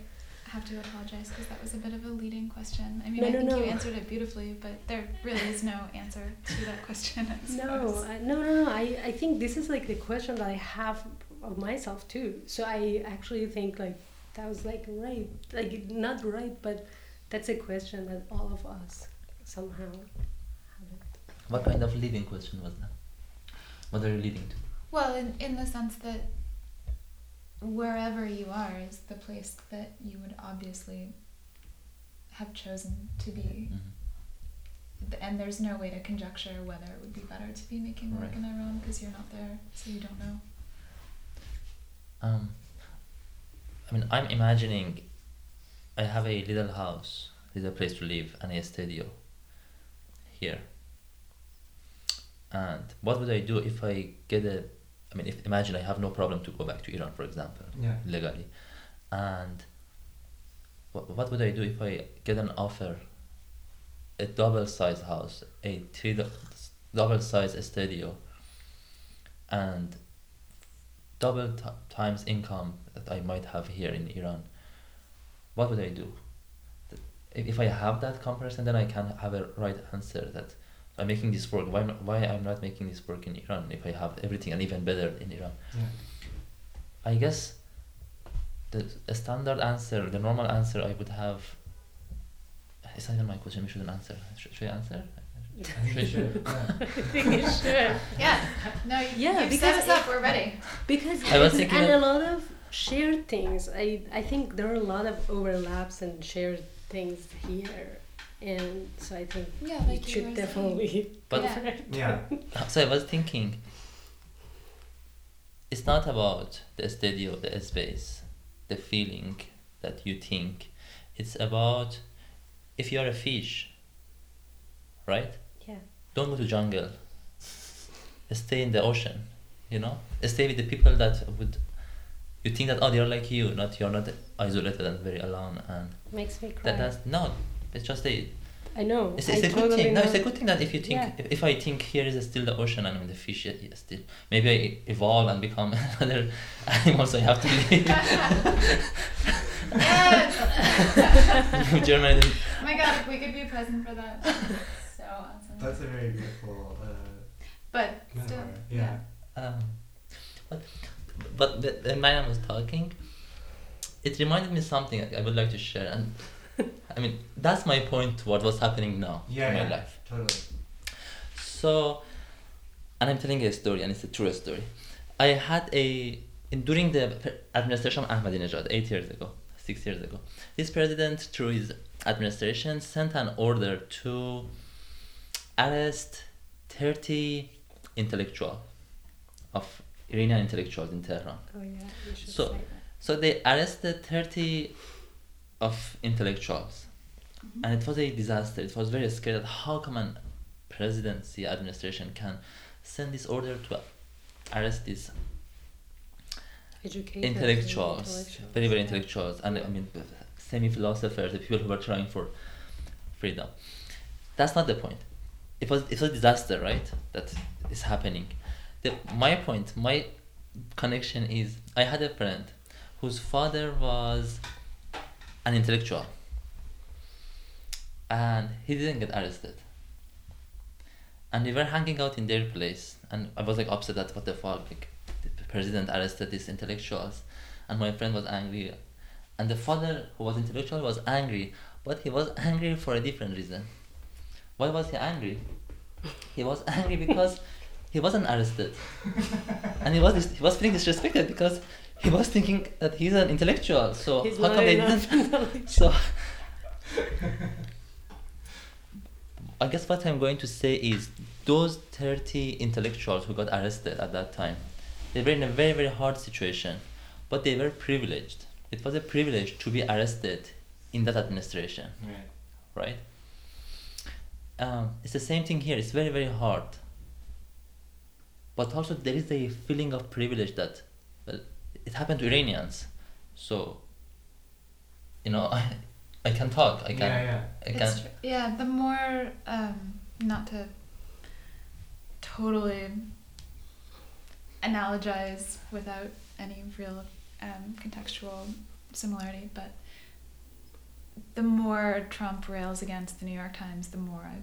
have to apologize because that was a bit of a leading question. I mean, No, I no, think no. you answered it beautifully, but there really is no answer to that question. No. I, no, no, no. I, I think this is like the question that I have of myself too. So I actually think like that was like right, like not right, but that's a question that all of us somehow have it. What kind of leading question was that? What are you leading to? Well, in, in the sense that wherever you are is the place that you would obviously have chosen to be. Mhm. And there's no way to conjecture whether it would be better to be making work Right. in Iran because you're not there, so you don't know. Um, I mean, I'm imagining I have a little house, little place to live, and a studio here. And what would I do if I get a? I mean, if imagine I have no problem to go back to Iran, for example, Yeah. legally, and what what would I do if I get an offer? A double size house, a three double size studio, and double t- times income that I might have here in Iran, what would I do? If, if I have that comparison, then I can have a right answer that I'm making this work. Why, why I'm not making this work in Iran if I have everything and even better in Iran? Yeah. I guess the a standard answer, the normal answer I would have it's not even my question. We shouldn't answer. Should, should I answer? Should- Sure. I think you should. Yeah. No, you, Yeah, you've because set us up. We're ready. Because I was thinking and of- a lot of shared things. I I think there are a lot of overlaps and shared things here, and so I think Yeah, we like you should were saying. definitely. But- go for it. Yeah. So I was thinking, it's not about the study of the space, the feeling that you think. It's about if you are a fish, right? Yeah. Don't go to jungle. Stay in the ocean, you know. Stay with the people that would. You think that oh they're like you, not you're not isolated and very alone, and Makes me cry. that that's no. It's just a I know. it's, I it's a good totally thing. No, it's a good thing that if you think, Yeah. if, if I think here is still the ocean and I'm the fish, yeah, yeah, still maybe I evolve and become another animal, so I have to leave Yes. Germany. then- oh my god, we could be present for that. So awesome. That's a very beautiful uh, but still, metaphor. Yeah. Um, but but the- when Mariam was talking, it reminded me something I would like to share, and I mean that's my point to what was happening now Yeah. in my yeah. life. Totally. So, and I'm telling a story, and it's a true story. I had a in, during the administration of Ahmadinejad eight years ago, six years ago. This president, through his administration, sent an order to arrest thirty intellectual of Iranian intellectuals in Tehran. Oh yeah, you should So- say that. So they arrested 30 of intellectuals. Mm-hmm. And it was a disaster. It was very scary that how come an presidency administration can send this order to arrest these Educators intellectuals, intellectuals. very, very intellectuals, and I mean, semi philosophers, the people who were trying for freedom. That's not the point. It was, it was a disaster, right? That is happening. The, my point, my connection is I had a friend whose father was an intellectual and he didn't get arrested. And we were hanging out in their place, and I was like upset that what the fuck, like the president arrested these intellectuals, and my friend was angry, and the father who was intellectual was angry, but he was angry for a different reason. Why was he angry? He was angry because he wasn't arrested, and he was dis- he was feeling disrespected because he was thinking that he's an intellectual. So He's how not come they enough didn't? So I guess what I'm going to say is those 30 intellectuals who got arrested at that time, they were in a very, very hard situation, but they were privileged. It was a privilege to be arrested in that administration, Right. right? Um, it's the same thing here. It's very, very hard. But also there is a feeling of privilege that, well, it happened to Iranians, so, you know, I, I can talk. I can. Yeah, yeah. I can. It's tr- yeah, the more um, not to totally analogize without any real um, contextual similarity, but the more Trump rails against the New York Times, the more I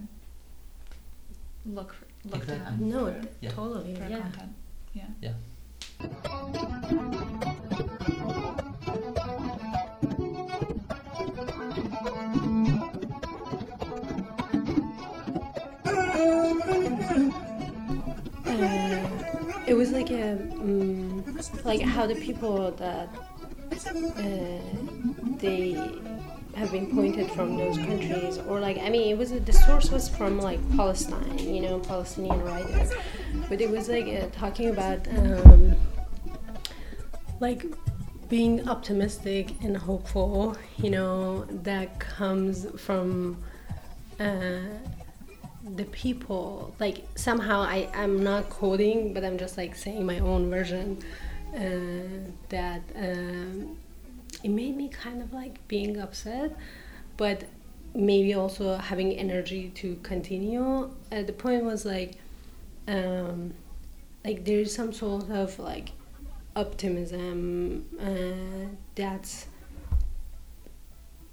look look to Exactly. No, Yeah. totally. for Yeah. content. Yeah. Yeah. Uh, it was like a um, like how the people that uh, they have been pointed from those countries or like i mean it was the source was from like palestine you know palestinian writer but it was like uh, talking about um, like being optimistic and hopeful you know that comes from uh, the people. Like somehow I I'm not quoting but I'm just like saying my own version uh, that um, it made me kind of like being upset but maybe also having energy to continue. Uh, the point was like um, like there is some sort of like optimism uh, that's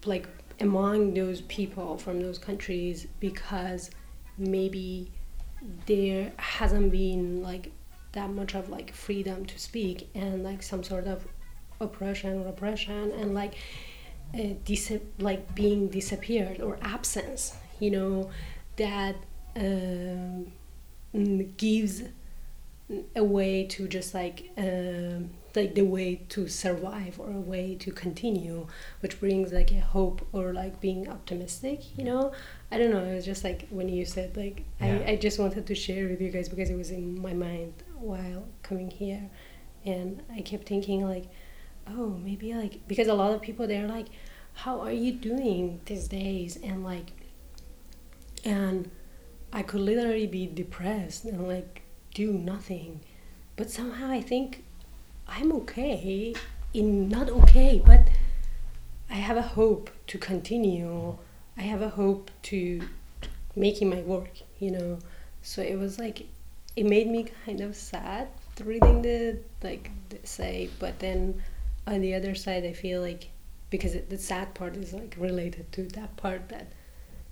like among those people from those countries because maybe there hasn't been like that much of like freedom to speak and like some sort of oppression or repression and like uh, dis- like being disappeared or absence you know that um, gives a way to just like um, like the way to survive or a way to continue which brings like a hope or like being optimistic you know i don't know it was just like when you said like Yeah. I, I just wanted to share with you guys because it was in my mind while coming here and i kept thinking like oh maybe like because a lot of people they're like how are you doing these days? And like and i could literally be depressed and like do nothing. But somehow i think i'm okay in not okay but i have a hope to continue. I have a hope to making my work you know? So it was like it made me kind of sad reading the like the say but then on the other side i feel like because it, the sad part is like related to that part that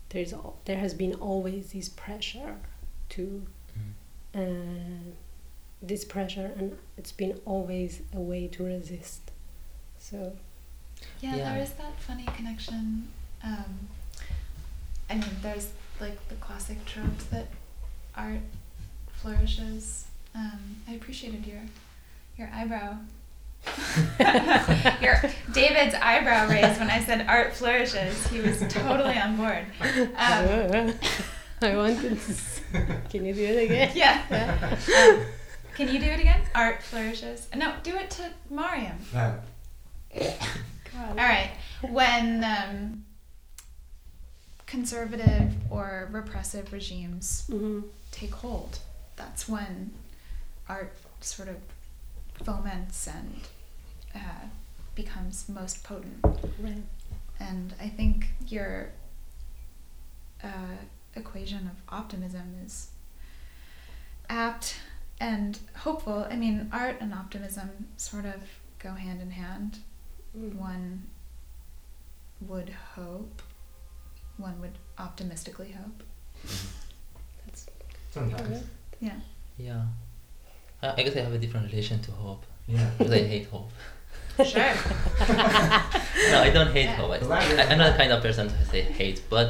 there's all there has been always this pressure to uh, this pressure and it's been always a way to resist so Yeah, Yeah. there is that funny connection. Um, I mean, there's like the classic tropes that art flourishes. Um, I appreciated your your eyebrow. your David's eyebrow raised when I said art flourishes. He was totally on board. Um, i wanted to can you do it again yeah. Um, can you do it again? Art flourishes. No, do it to Mariam. No. All right. When um, conservative or repressive regimes hmm take hold, that's when art sort of foments and uh, becomes most potent. right And I think your uh, equation of optimism is apt and hopeful. I mean, art and optimism sort of go hand in hand. Mm. One would hope, one would optimistically hope. that's Sometimes. Yeah. Yeah. I I guess I have a different relation to hope Yeah. because I hate hope. Sure. No, I don't hate Yeah. hope. I, I, I'm not the kind of person to say hate, but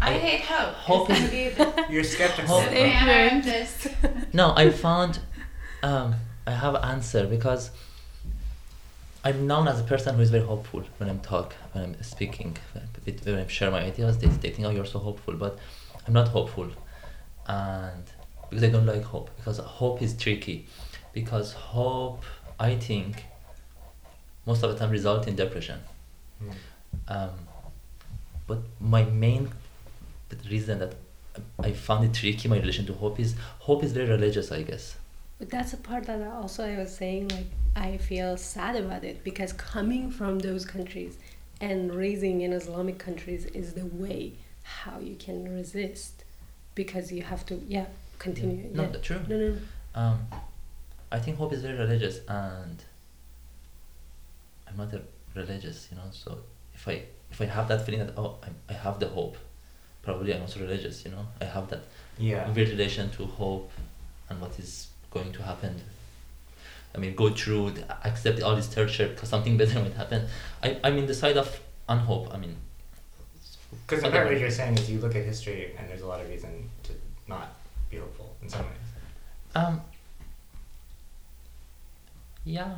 I I- hate hope. hope It's is- gonna be the You're skeptical. Hope- banner of this. no, I found um, I have an answer because I'm known as a person who is very hopeful when I'm talk, when I'm speaking, when when I share my ideas. They, they think, oh, you're so hopeful, but I'm not hopeful, and because I don't like hope, because hope is tricky, because hope, I think, most of the time result in depression. Mm. Um, but my main reason that I found it tricky, my relation to hope is hope is very religious, I guess. But that's a part that I also I was saying like I feel sad about it because coming from those countries and raising in Islamic countries is the way how you can resist because you have to yeah continue No, yeah. that's true. no no no. Um, I think hope is very religious, and I'm not a religious, you know. So if I if I have that feeling that oh I, I have the hope, probably I'm also religious, you know. I have that Yeah. weird relation to hope and what is going to happen. I mean, go through, th- accept all this torture because something better might happen. I, I'm in the side of unhope. I mean, Because in part what you're saying is you look at history and there's a lot of reason to not be hopeful in some ways. um, yeah.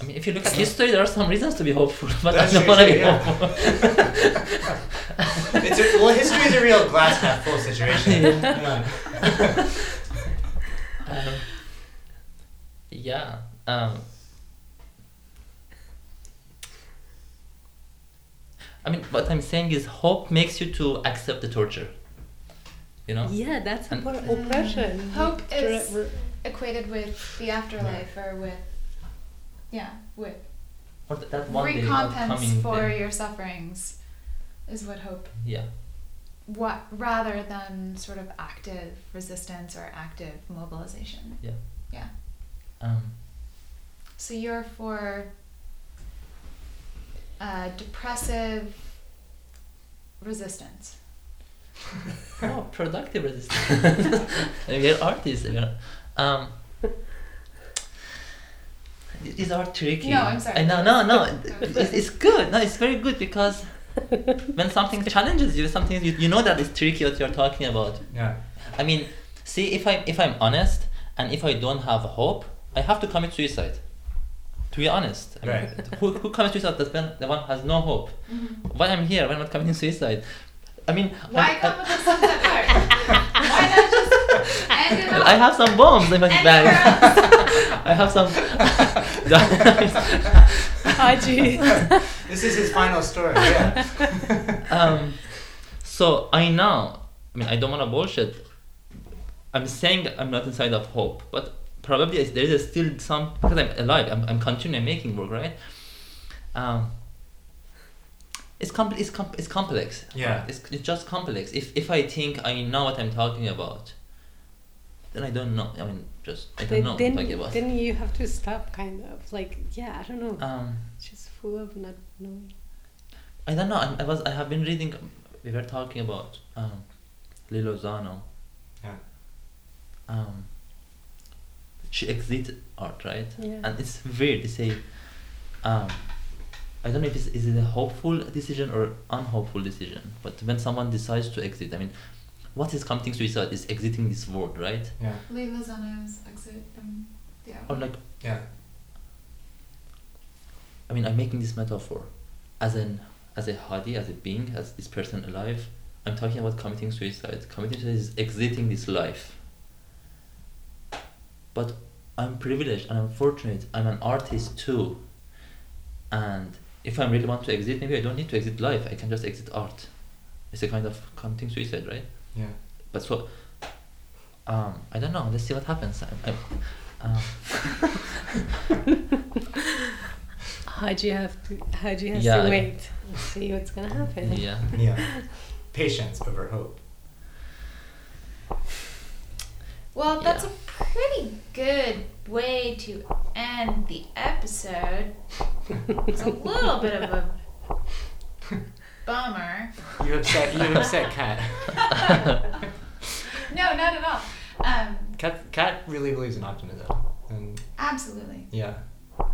I mean, if you look at history, there are some reasons to be hopeful, but That's I don't want to be yeah. hopeful. It's a, well, history is a real glass half full situation. Yeah. um, yeah. Um, I mean, what I'm saying is, hope makes you to accept the torture. You know. Yeah, that's And- about oppression. Hope is- Dra- Equated with the afterlife or with, yeah, with Or th- that one recompense for day. your sufferings is what hope Yeah. what rather than sort of active resistance or active mobilization. Yeah. Yeah. Um, So you're for uh, depressive resistance. Oh, productive resistance. we are artists. We are, um, these are tricky. No, I'm sorry. I know, no, no. It's, it's good. No, it's very good because when something challenges you, something you, you know that it's tricky what you're talking about. Yeah. I mean, see, if I if I'm honest and if I don't have hope, I have to commit suicide. To be honest, I mean, Right. who who commits suicide? That's when the one has no hope. Why I'm here? Why am I not committing suicide? I mean, Why I'm- come with the sunset art? Why not just end it I, have some bombs in my End bag. I have some. Haji. This is his final story. Yeah. um, so I know. I mean, I don't want to bullshit. I'm saying I'm not inside of hope, but probably there is still some because I'm alive. I'm, I'm continuing making work, right? Um, it's compl- it's, com- it's complex. Yeah. It's, it's just complex. If if I think I know what I'm talking about, then I don't know. I mean, just I don't Then, know what then, I'm talking about. then you have to stop, kind of. Like, yeah, I don't know. um, Just full of not knowing. I don't know. I, I was. I have been reading. We were talking about um, Lee Lozano. Yeah. Um, she exits art, right? Yeah. And it's weird. to say, um, I don't know if it's is it a hopeful decision or unhopeful decision. But when someone decides to exit, I mean, what is committing suicide? Is exiting this world, right? Yeah. Lee Lozano's exit from the Or like, Yeah. I mean, I'm making this metaphor, as an as a hadi, as a being, as this person alive. I'm talking about committing suicide. Committing suicide is exiting this life. But I'm privileged and I'm fortunate. I'm an artist too. And if I really want to exit, maybe I don't need to exit life. I can just exit art. It's a kind of committing suicide, right? Yeah. But so, um, I don't know. Let's see what happens. I, I, um, Haji have to. Haji has Yeah, to wait. and See what's gonna happen. yeah. Yeah. Patience over hope. Well, that's Yeah. a pretty good way to end the episode. It's a little bit of a bummer. You upset. You upset Kat. No, not at all. Um, Kat. Kat really believes in optimism. And absolutely. yeah.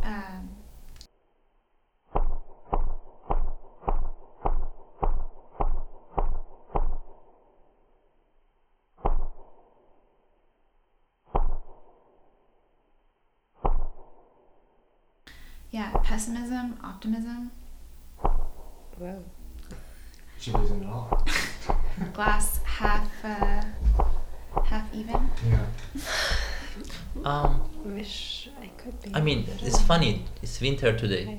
Um, yeah, pessimism, optimism, Wow. She believes in it all. glass half uh, half even. Yeah. Um, Wish I could be. I mean, it's funny. It's winter today,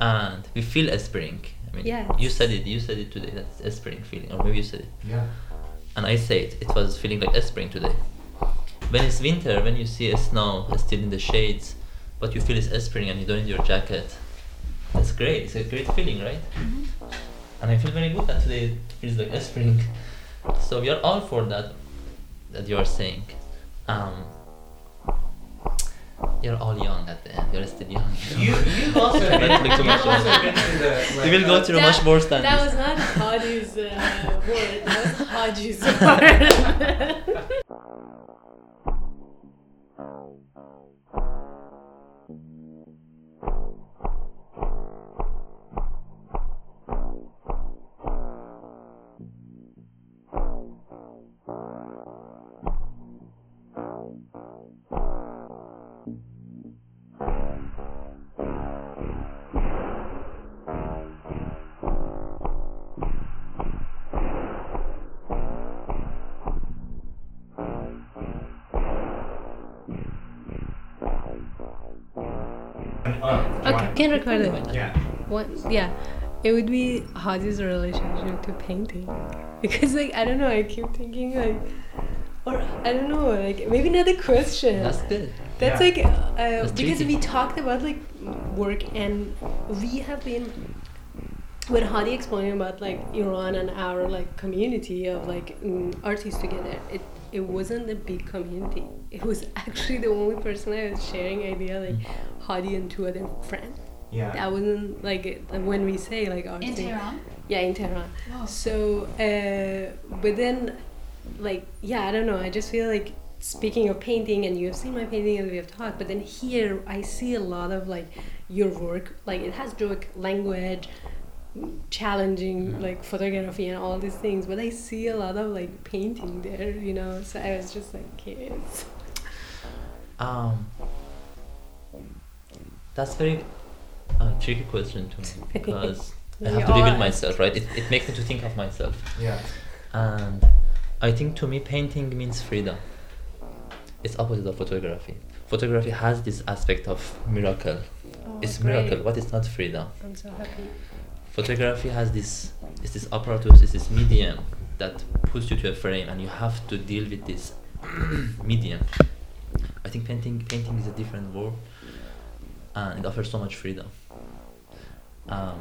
and we feel a spring. I mean, Yeah, you said it. You said it today. That's a spring feeling, or maybe you said it, Yeah. and I said it. It was feeling like a spring today. When it's winter, when you see a snow still in the shades, but you feel it's a spring and you don't need your jacket, that's great. It's a great feeling, right? And I feel very good that today it feels like a spring. So we are all for that. That you are saying. Um, you're all young at the end. You're still young. You you've also Not been, to look too you've much also older. been through the. We will go through much worse than That was not Haji's uh, word. That was Haji's word. can record it. Yeah. What? Yeah, it would be Haji's relationship to painting, because like I don't know, I keep thinking like, or I don't know, like maybe another question. That's good. That's Yeah. like uh, because tricky. we talked about like work and we have been when Hadi explaining about like Iran and our like community of like mm, artists together, it it wasn't a big community. It was actually the only person I was sharing idea like Hadi and two other friends. Yeah. That wasn't like when we say like In. Tehran? Yeah, in Tehran. Wow. So, uh, but then, like, yeah, I don't know. I just feel like speaking of painting, and you have seen my painting and we have talked, but then here I see a lot of like your work, like it has joke language, challenging like photography and all these things, but I see a lot of like painting there, you know. So I was just like curious. Um, that's very uh, tricky question to me because I have to reveal all myself, right? It, it makes me to think of myself, Yeah. and I think to me painting means freedom. It's opposite of photography. Photography has this aspect of miracle. Oh, it's great. miracle. What is not freedom? I'm so happy. photography has this It's this apparatus It's this medium that puts you to a frame and you have to deal with this medium i think painting painting is a different world and it offers so much freedom um,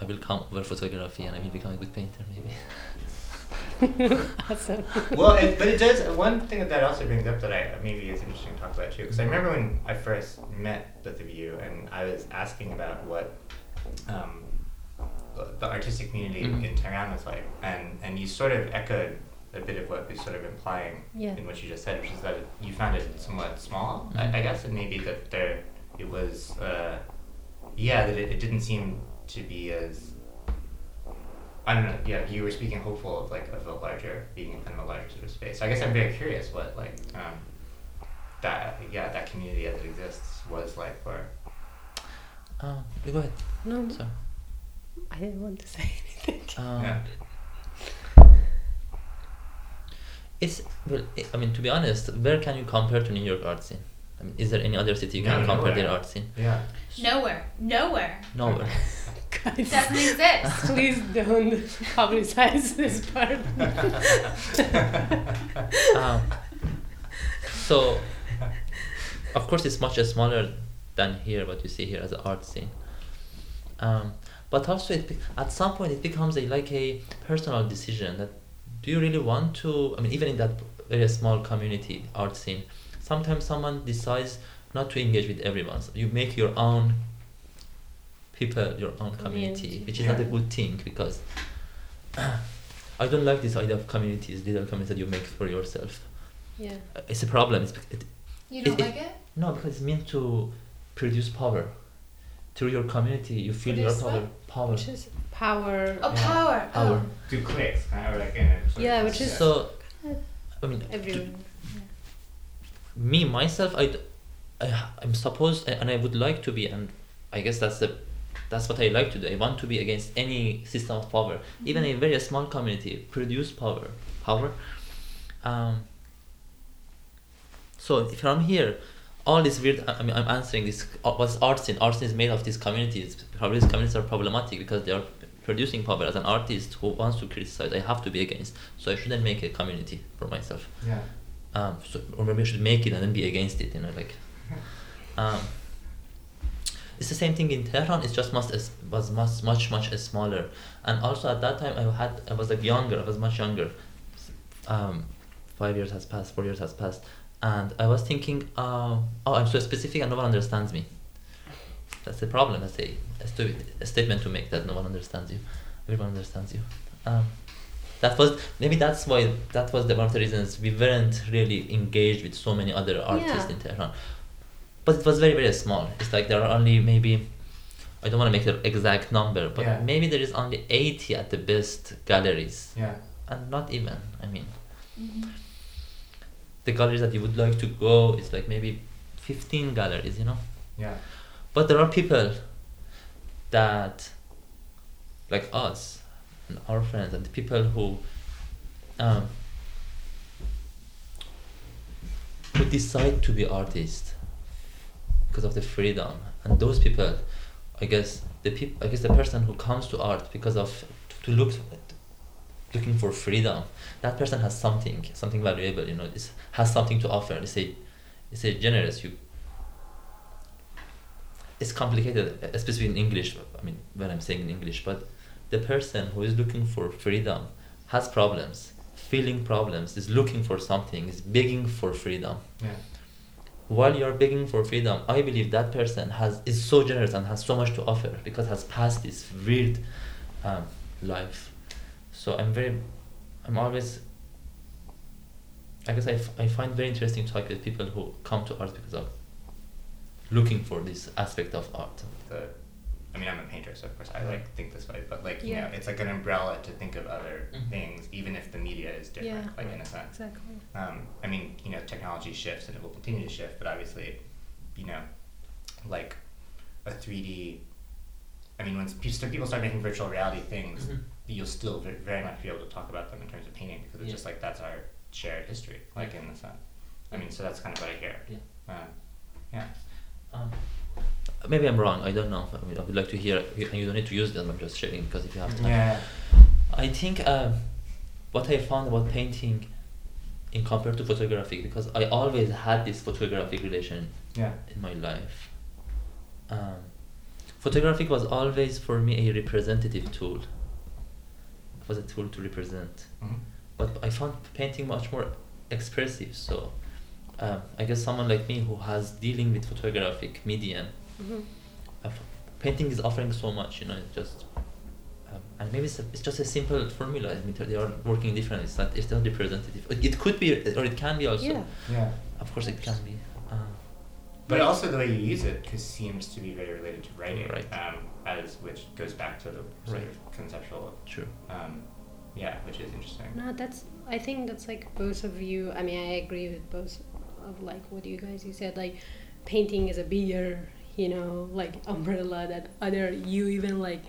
i will come over photography and i will become a good painter maybe Awesome. well, it, but it does. One thing that that also brings up that I maybe is interesting to talk about too, because I remember when I first met both of you, and I was asking about what um, the- the artistic community Mhm. in Tehran was like, and and you sort of echoed a bit of what was sort of implying Yeah. in what you just said, which is that you found it somewhat small, Mhm. I, I guess, and maybe that there it was, uh, yeah, that it, it didn't seem to be as I don't know. Yeah, you were speaking hopeful of like of a larger being in kind of a larger sort of space. So I guess I'm very curious what like um, that yeah that community as it exists was like for. um, go ahead No, sorry I didn't want to say anything. um, Yeah. it's well i I mean to be honest where can you compare to new york art scene I mean, is there any other city you can No, compare their art scene Yeah. Nowhere. Nowhere. nowhere Guys, Doesn't exist. please don't publicize this part. um, so of course it's much smaller than here what you see here as an art scene um, but also it be- at some point it becomes a like a personal decision that do you really want to i mean even in that very small community art scene sometimes someone decides not to engage with everyone so you make your own people your own community Community. which is not a good thing because i don't like this idea of communities little communities that you make for yourself Yeah. uh, it's a problem. It's, it, You don't It- it- like it? no, because it's meant to produce power. Through your community, you feel your power. what? Power. Which is power. Oh, Yeah. power. Power. Oh. Do clicks, kind of, like in a Yeah, which is- So, I mean, to- Everyone. Me myself, I, I'm supposed, and I would like to be, and I guess that's the, that's what I like to do. I want to be against any system of power, even a very small community produce power, power. Um, so from here, all this weird. I I mean, I'm answering this. uh, What's art scene? Art scene is made of these communities. Probably these communities are problematic because they are producing power. As an artist who wants to criticize, I have to be against. So I shouldn't make a community for myself Yeah. Um, so, or maybe I should make it and then be against it, you know, like. Um, it's the same thing in Tehran. It's just much as was much much much smaller, and also at that time I had I was like younger. I was much younger. Um, five years has passed. Four years has passed, and I was thinking, um, oh, I'm so specific and no one understands me. That's the problem. That's a, a, a statement to make that no one understands you. Everyone understands you. Um, that was maybe that's why that was the one of the reasons we weren't really engaged with so many other artists Yeah. in Tehran. But it was very very small. It's like there are only maybe I don't want to make the exact number, but Yeah. maybe there is only eighty at the best galleries, Yeah. and not even. I mean, Mm-hmm. the galleries that you would like to go is like maybe fifteen galleries, you know. Yeah. But there are people that, like us, and our friends, and people who, um, who decide to be artists because of the freedom, and those people, I guess the peop- I guess the person who comes to art because of to look looking for freedom, that person has something, something valuable, you know, is has something to offer. It's a, it's a generous. You it's complicated, especially in English. I mean, when I'm saying in English, but the person who is looking for freedom has problems, feeling problems, is looking for something, is begging for freedom. Yeah. While you're begging for freedom, I believe that person has is so generous and has so much to offer because has passed this weird um, life. So I'm very, I'm always I guess I, f- I find very interesting to talk with people who come to art because of looking for this aspect of art. The, I mean, I'm a painter, so of course I like think this way. But like, you Yeah. know, it's like an umbrella to think of other Mhm. things, even if the media is different. Yeah. Like in a sense. Exactly. Um, I mean, you know, technology shifts and it will continue to shift, but obviously, you know, like a 3D. I mean, when st- people start making virtual reality things, Mhm. you'll still ve- very much be able to talk about them in terms of painting because it's Yeah. just like that's our shared history, like in the sense. I mean, so that's kind of what I hear. Yeah. Um, yeah. Um, maybe I'm wrong. I don't know. I, mean, I would like to hear, and you don't need to use them. I'm just sharing because if you have time. Yeah. I think um, what I found about painting, in compared to photography, because I always had this photographic relation Yeah. in my life. Um, photographic was always for me a representative tool. It was a tool to represent, Mhm. but I found painting much more expressive. So, um, I guess someone like me who has dealing with photographic medium, hmm uh, painting is offering so much. You know, it just um, and maybe it's, a, it's just a simple formula. I mean, they are working different. It's not it's not representative. It, it could be or it can be also. Yeah. Yeah. Of course, it can be. Uh, But also the way you use it 'cause seems to be very related to writing, Right. um, as which goes back to the sort Right. of conceptual, true. um, yeah, which is interesting. No, that's. I think that's like both of you. I mean, I agree with both of like what you guys you said. Like, painting is a bigger, you know, like umbrella that other you even like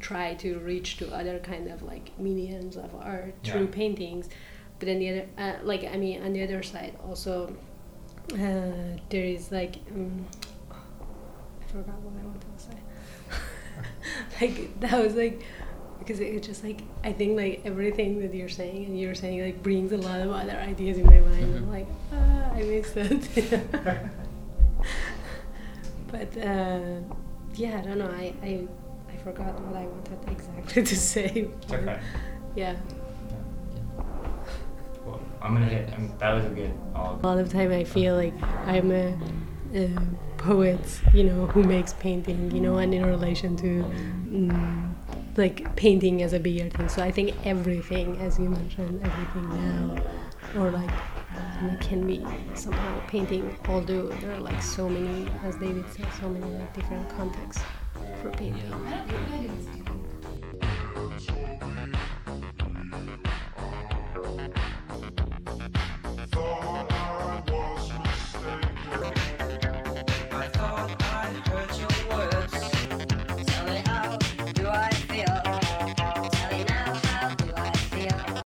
try to reach to other kind of like mediums of art through Yeah. paintings. But then the other, uh, like I mean, on the other side also, uh, there is like. Um, I forgot what I wanted to say. like that was like because it's just like I think like everything that you're saying and you're saying like brings a lot of other ideas in my mind. I'm Mhm. like, ah, I missed it. but uh, yeah, I don't know. I, I I forgot what I wanted exactly to say. It's okay. Yeah. Cool. I'm gonna hit. Um, that was a good. All A lot of time I feel like I'm a, a poet, you know, who makes painting, you know, and in relation to mm, like painting as a bigger thing. So I think everything, as you mentioned, everything now, or like uh, can be somehow painting. Although there are like so many, as David said, so many like different contexts for painting. Yeah.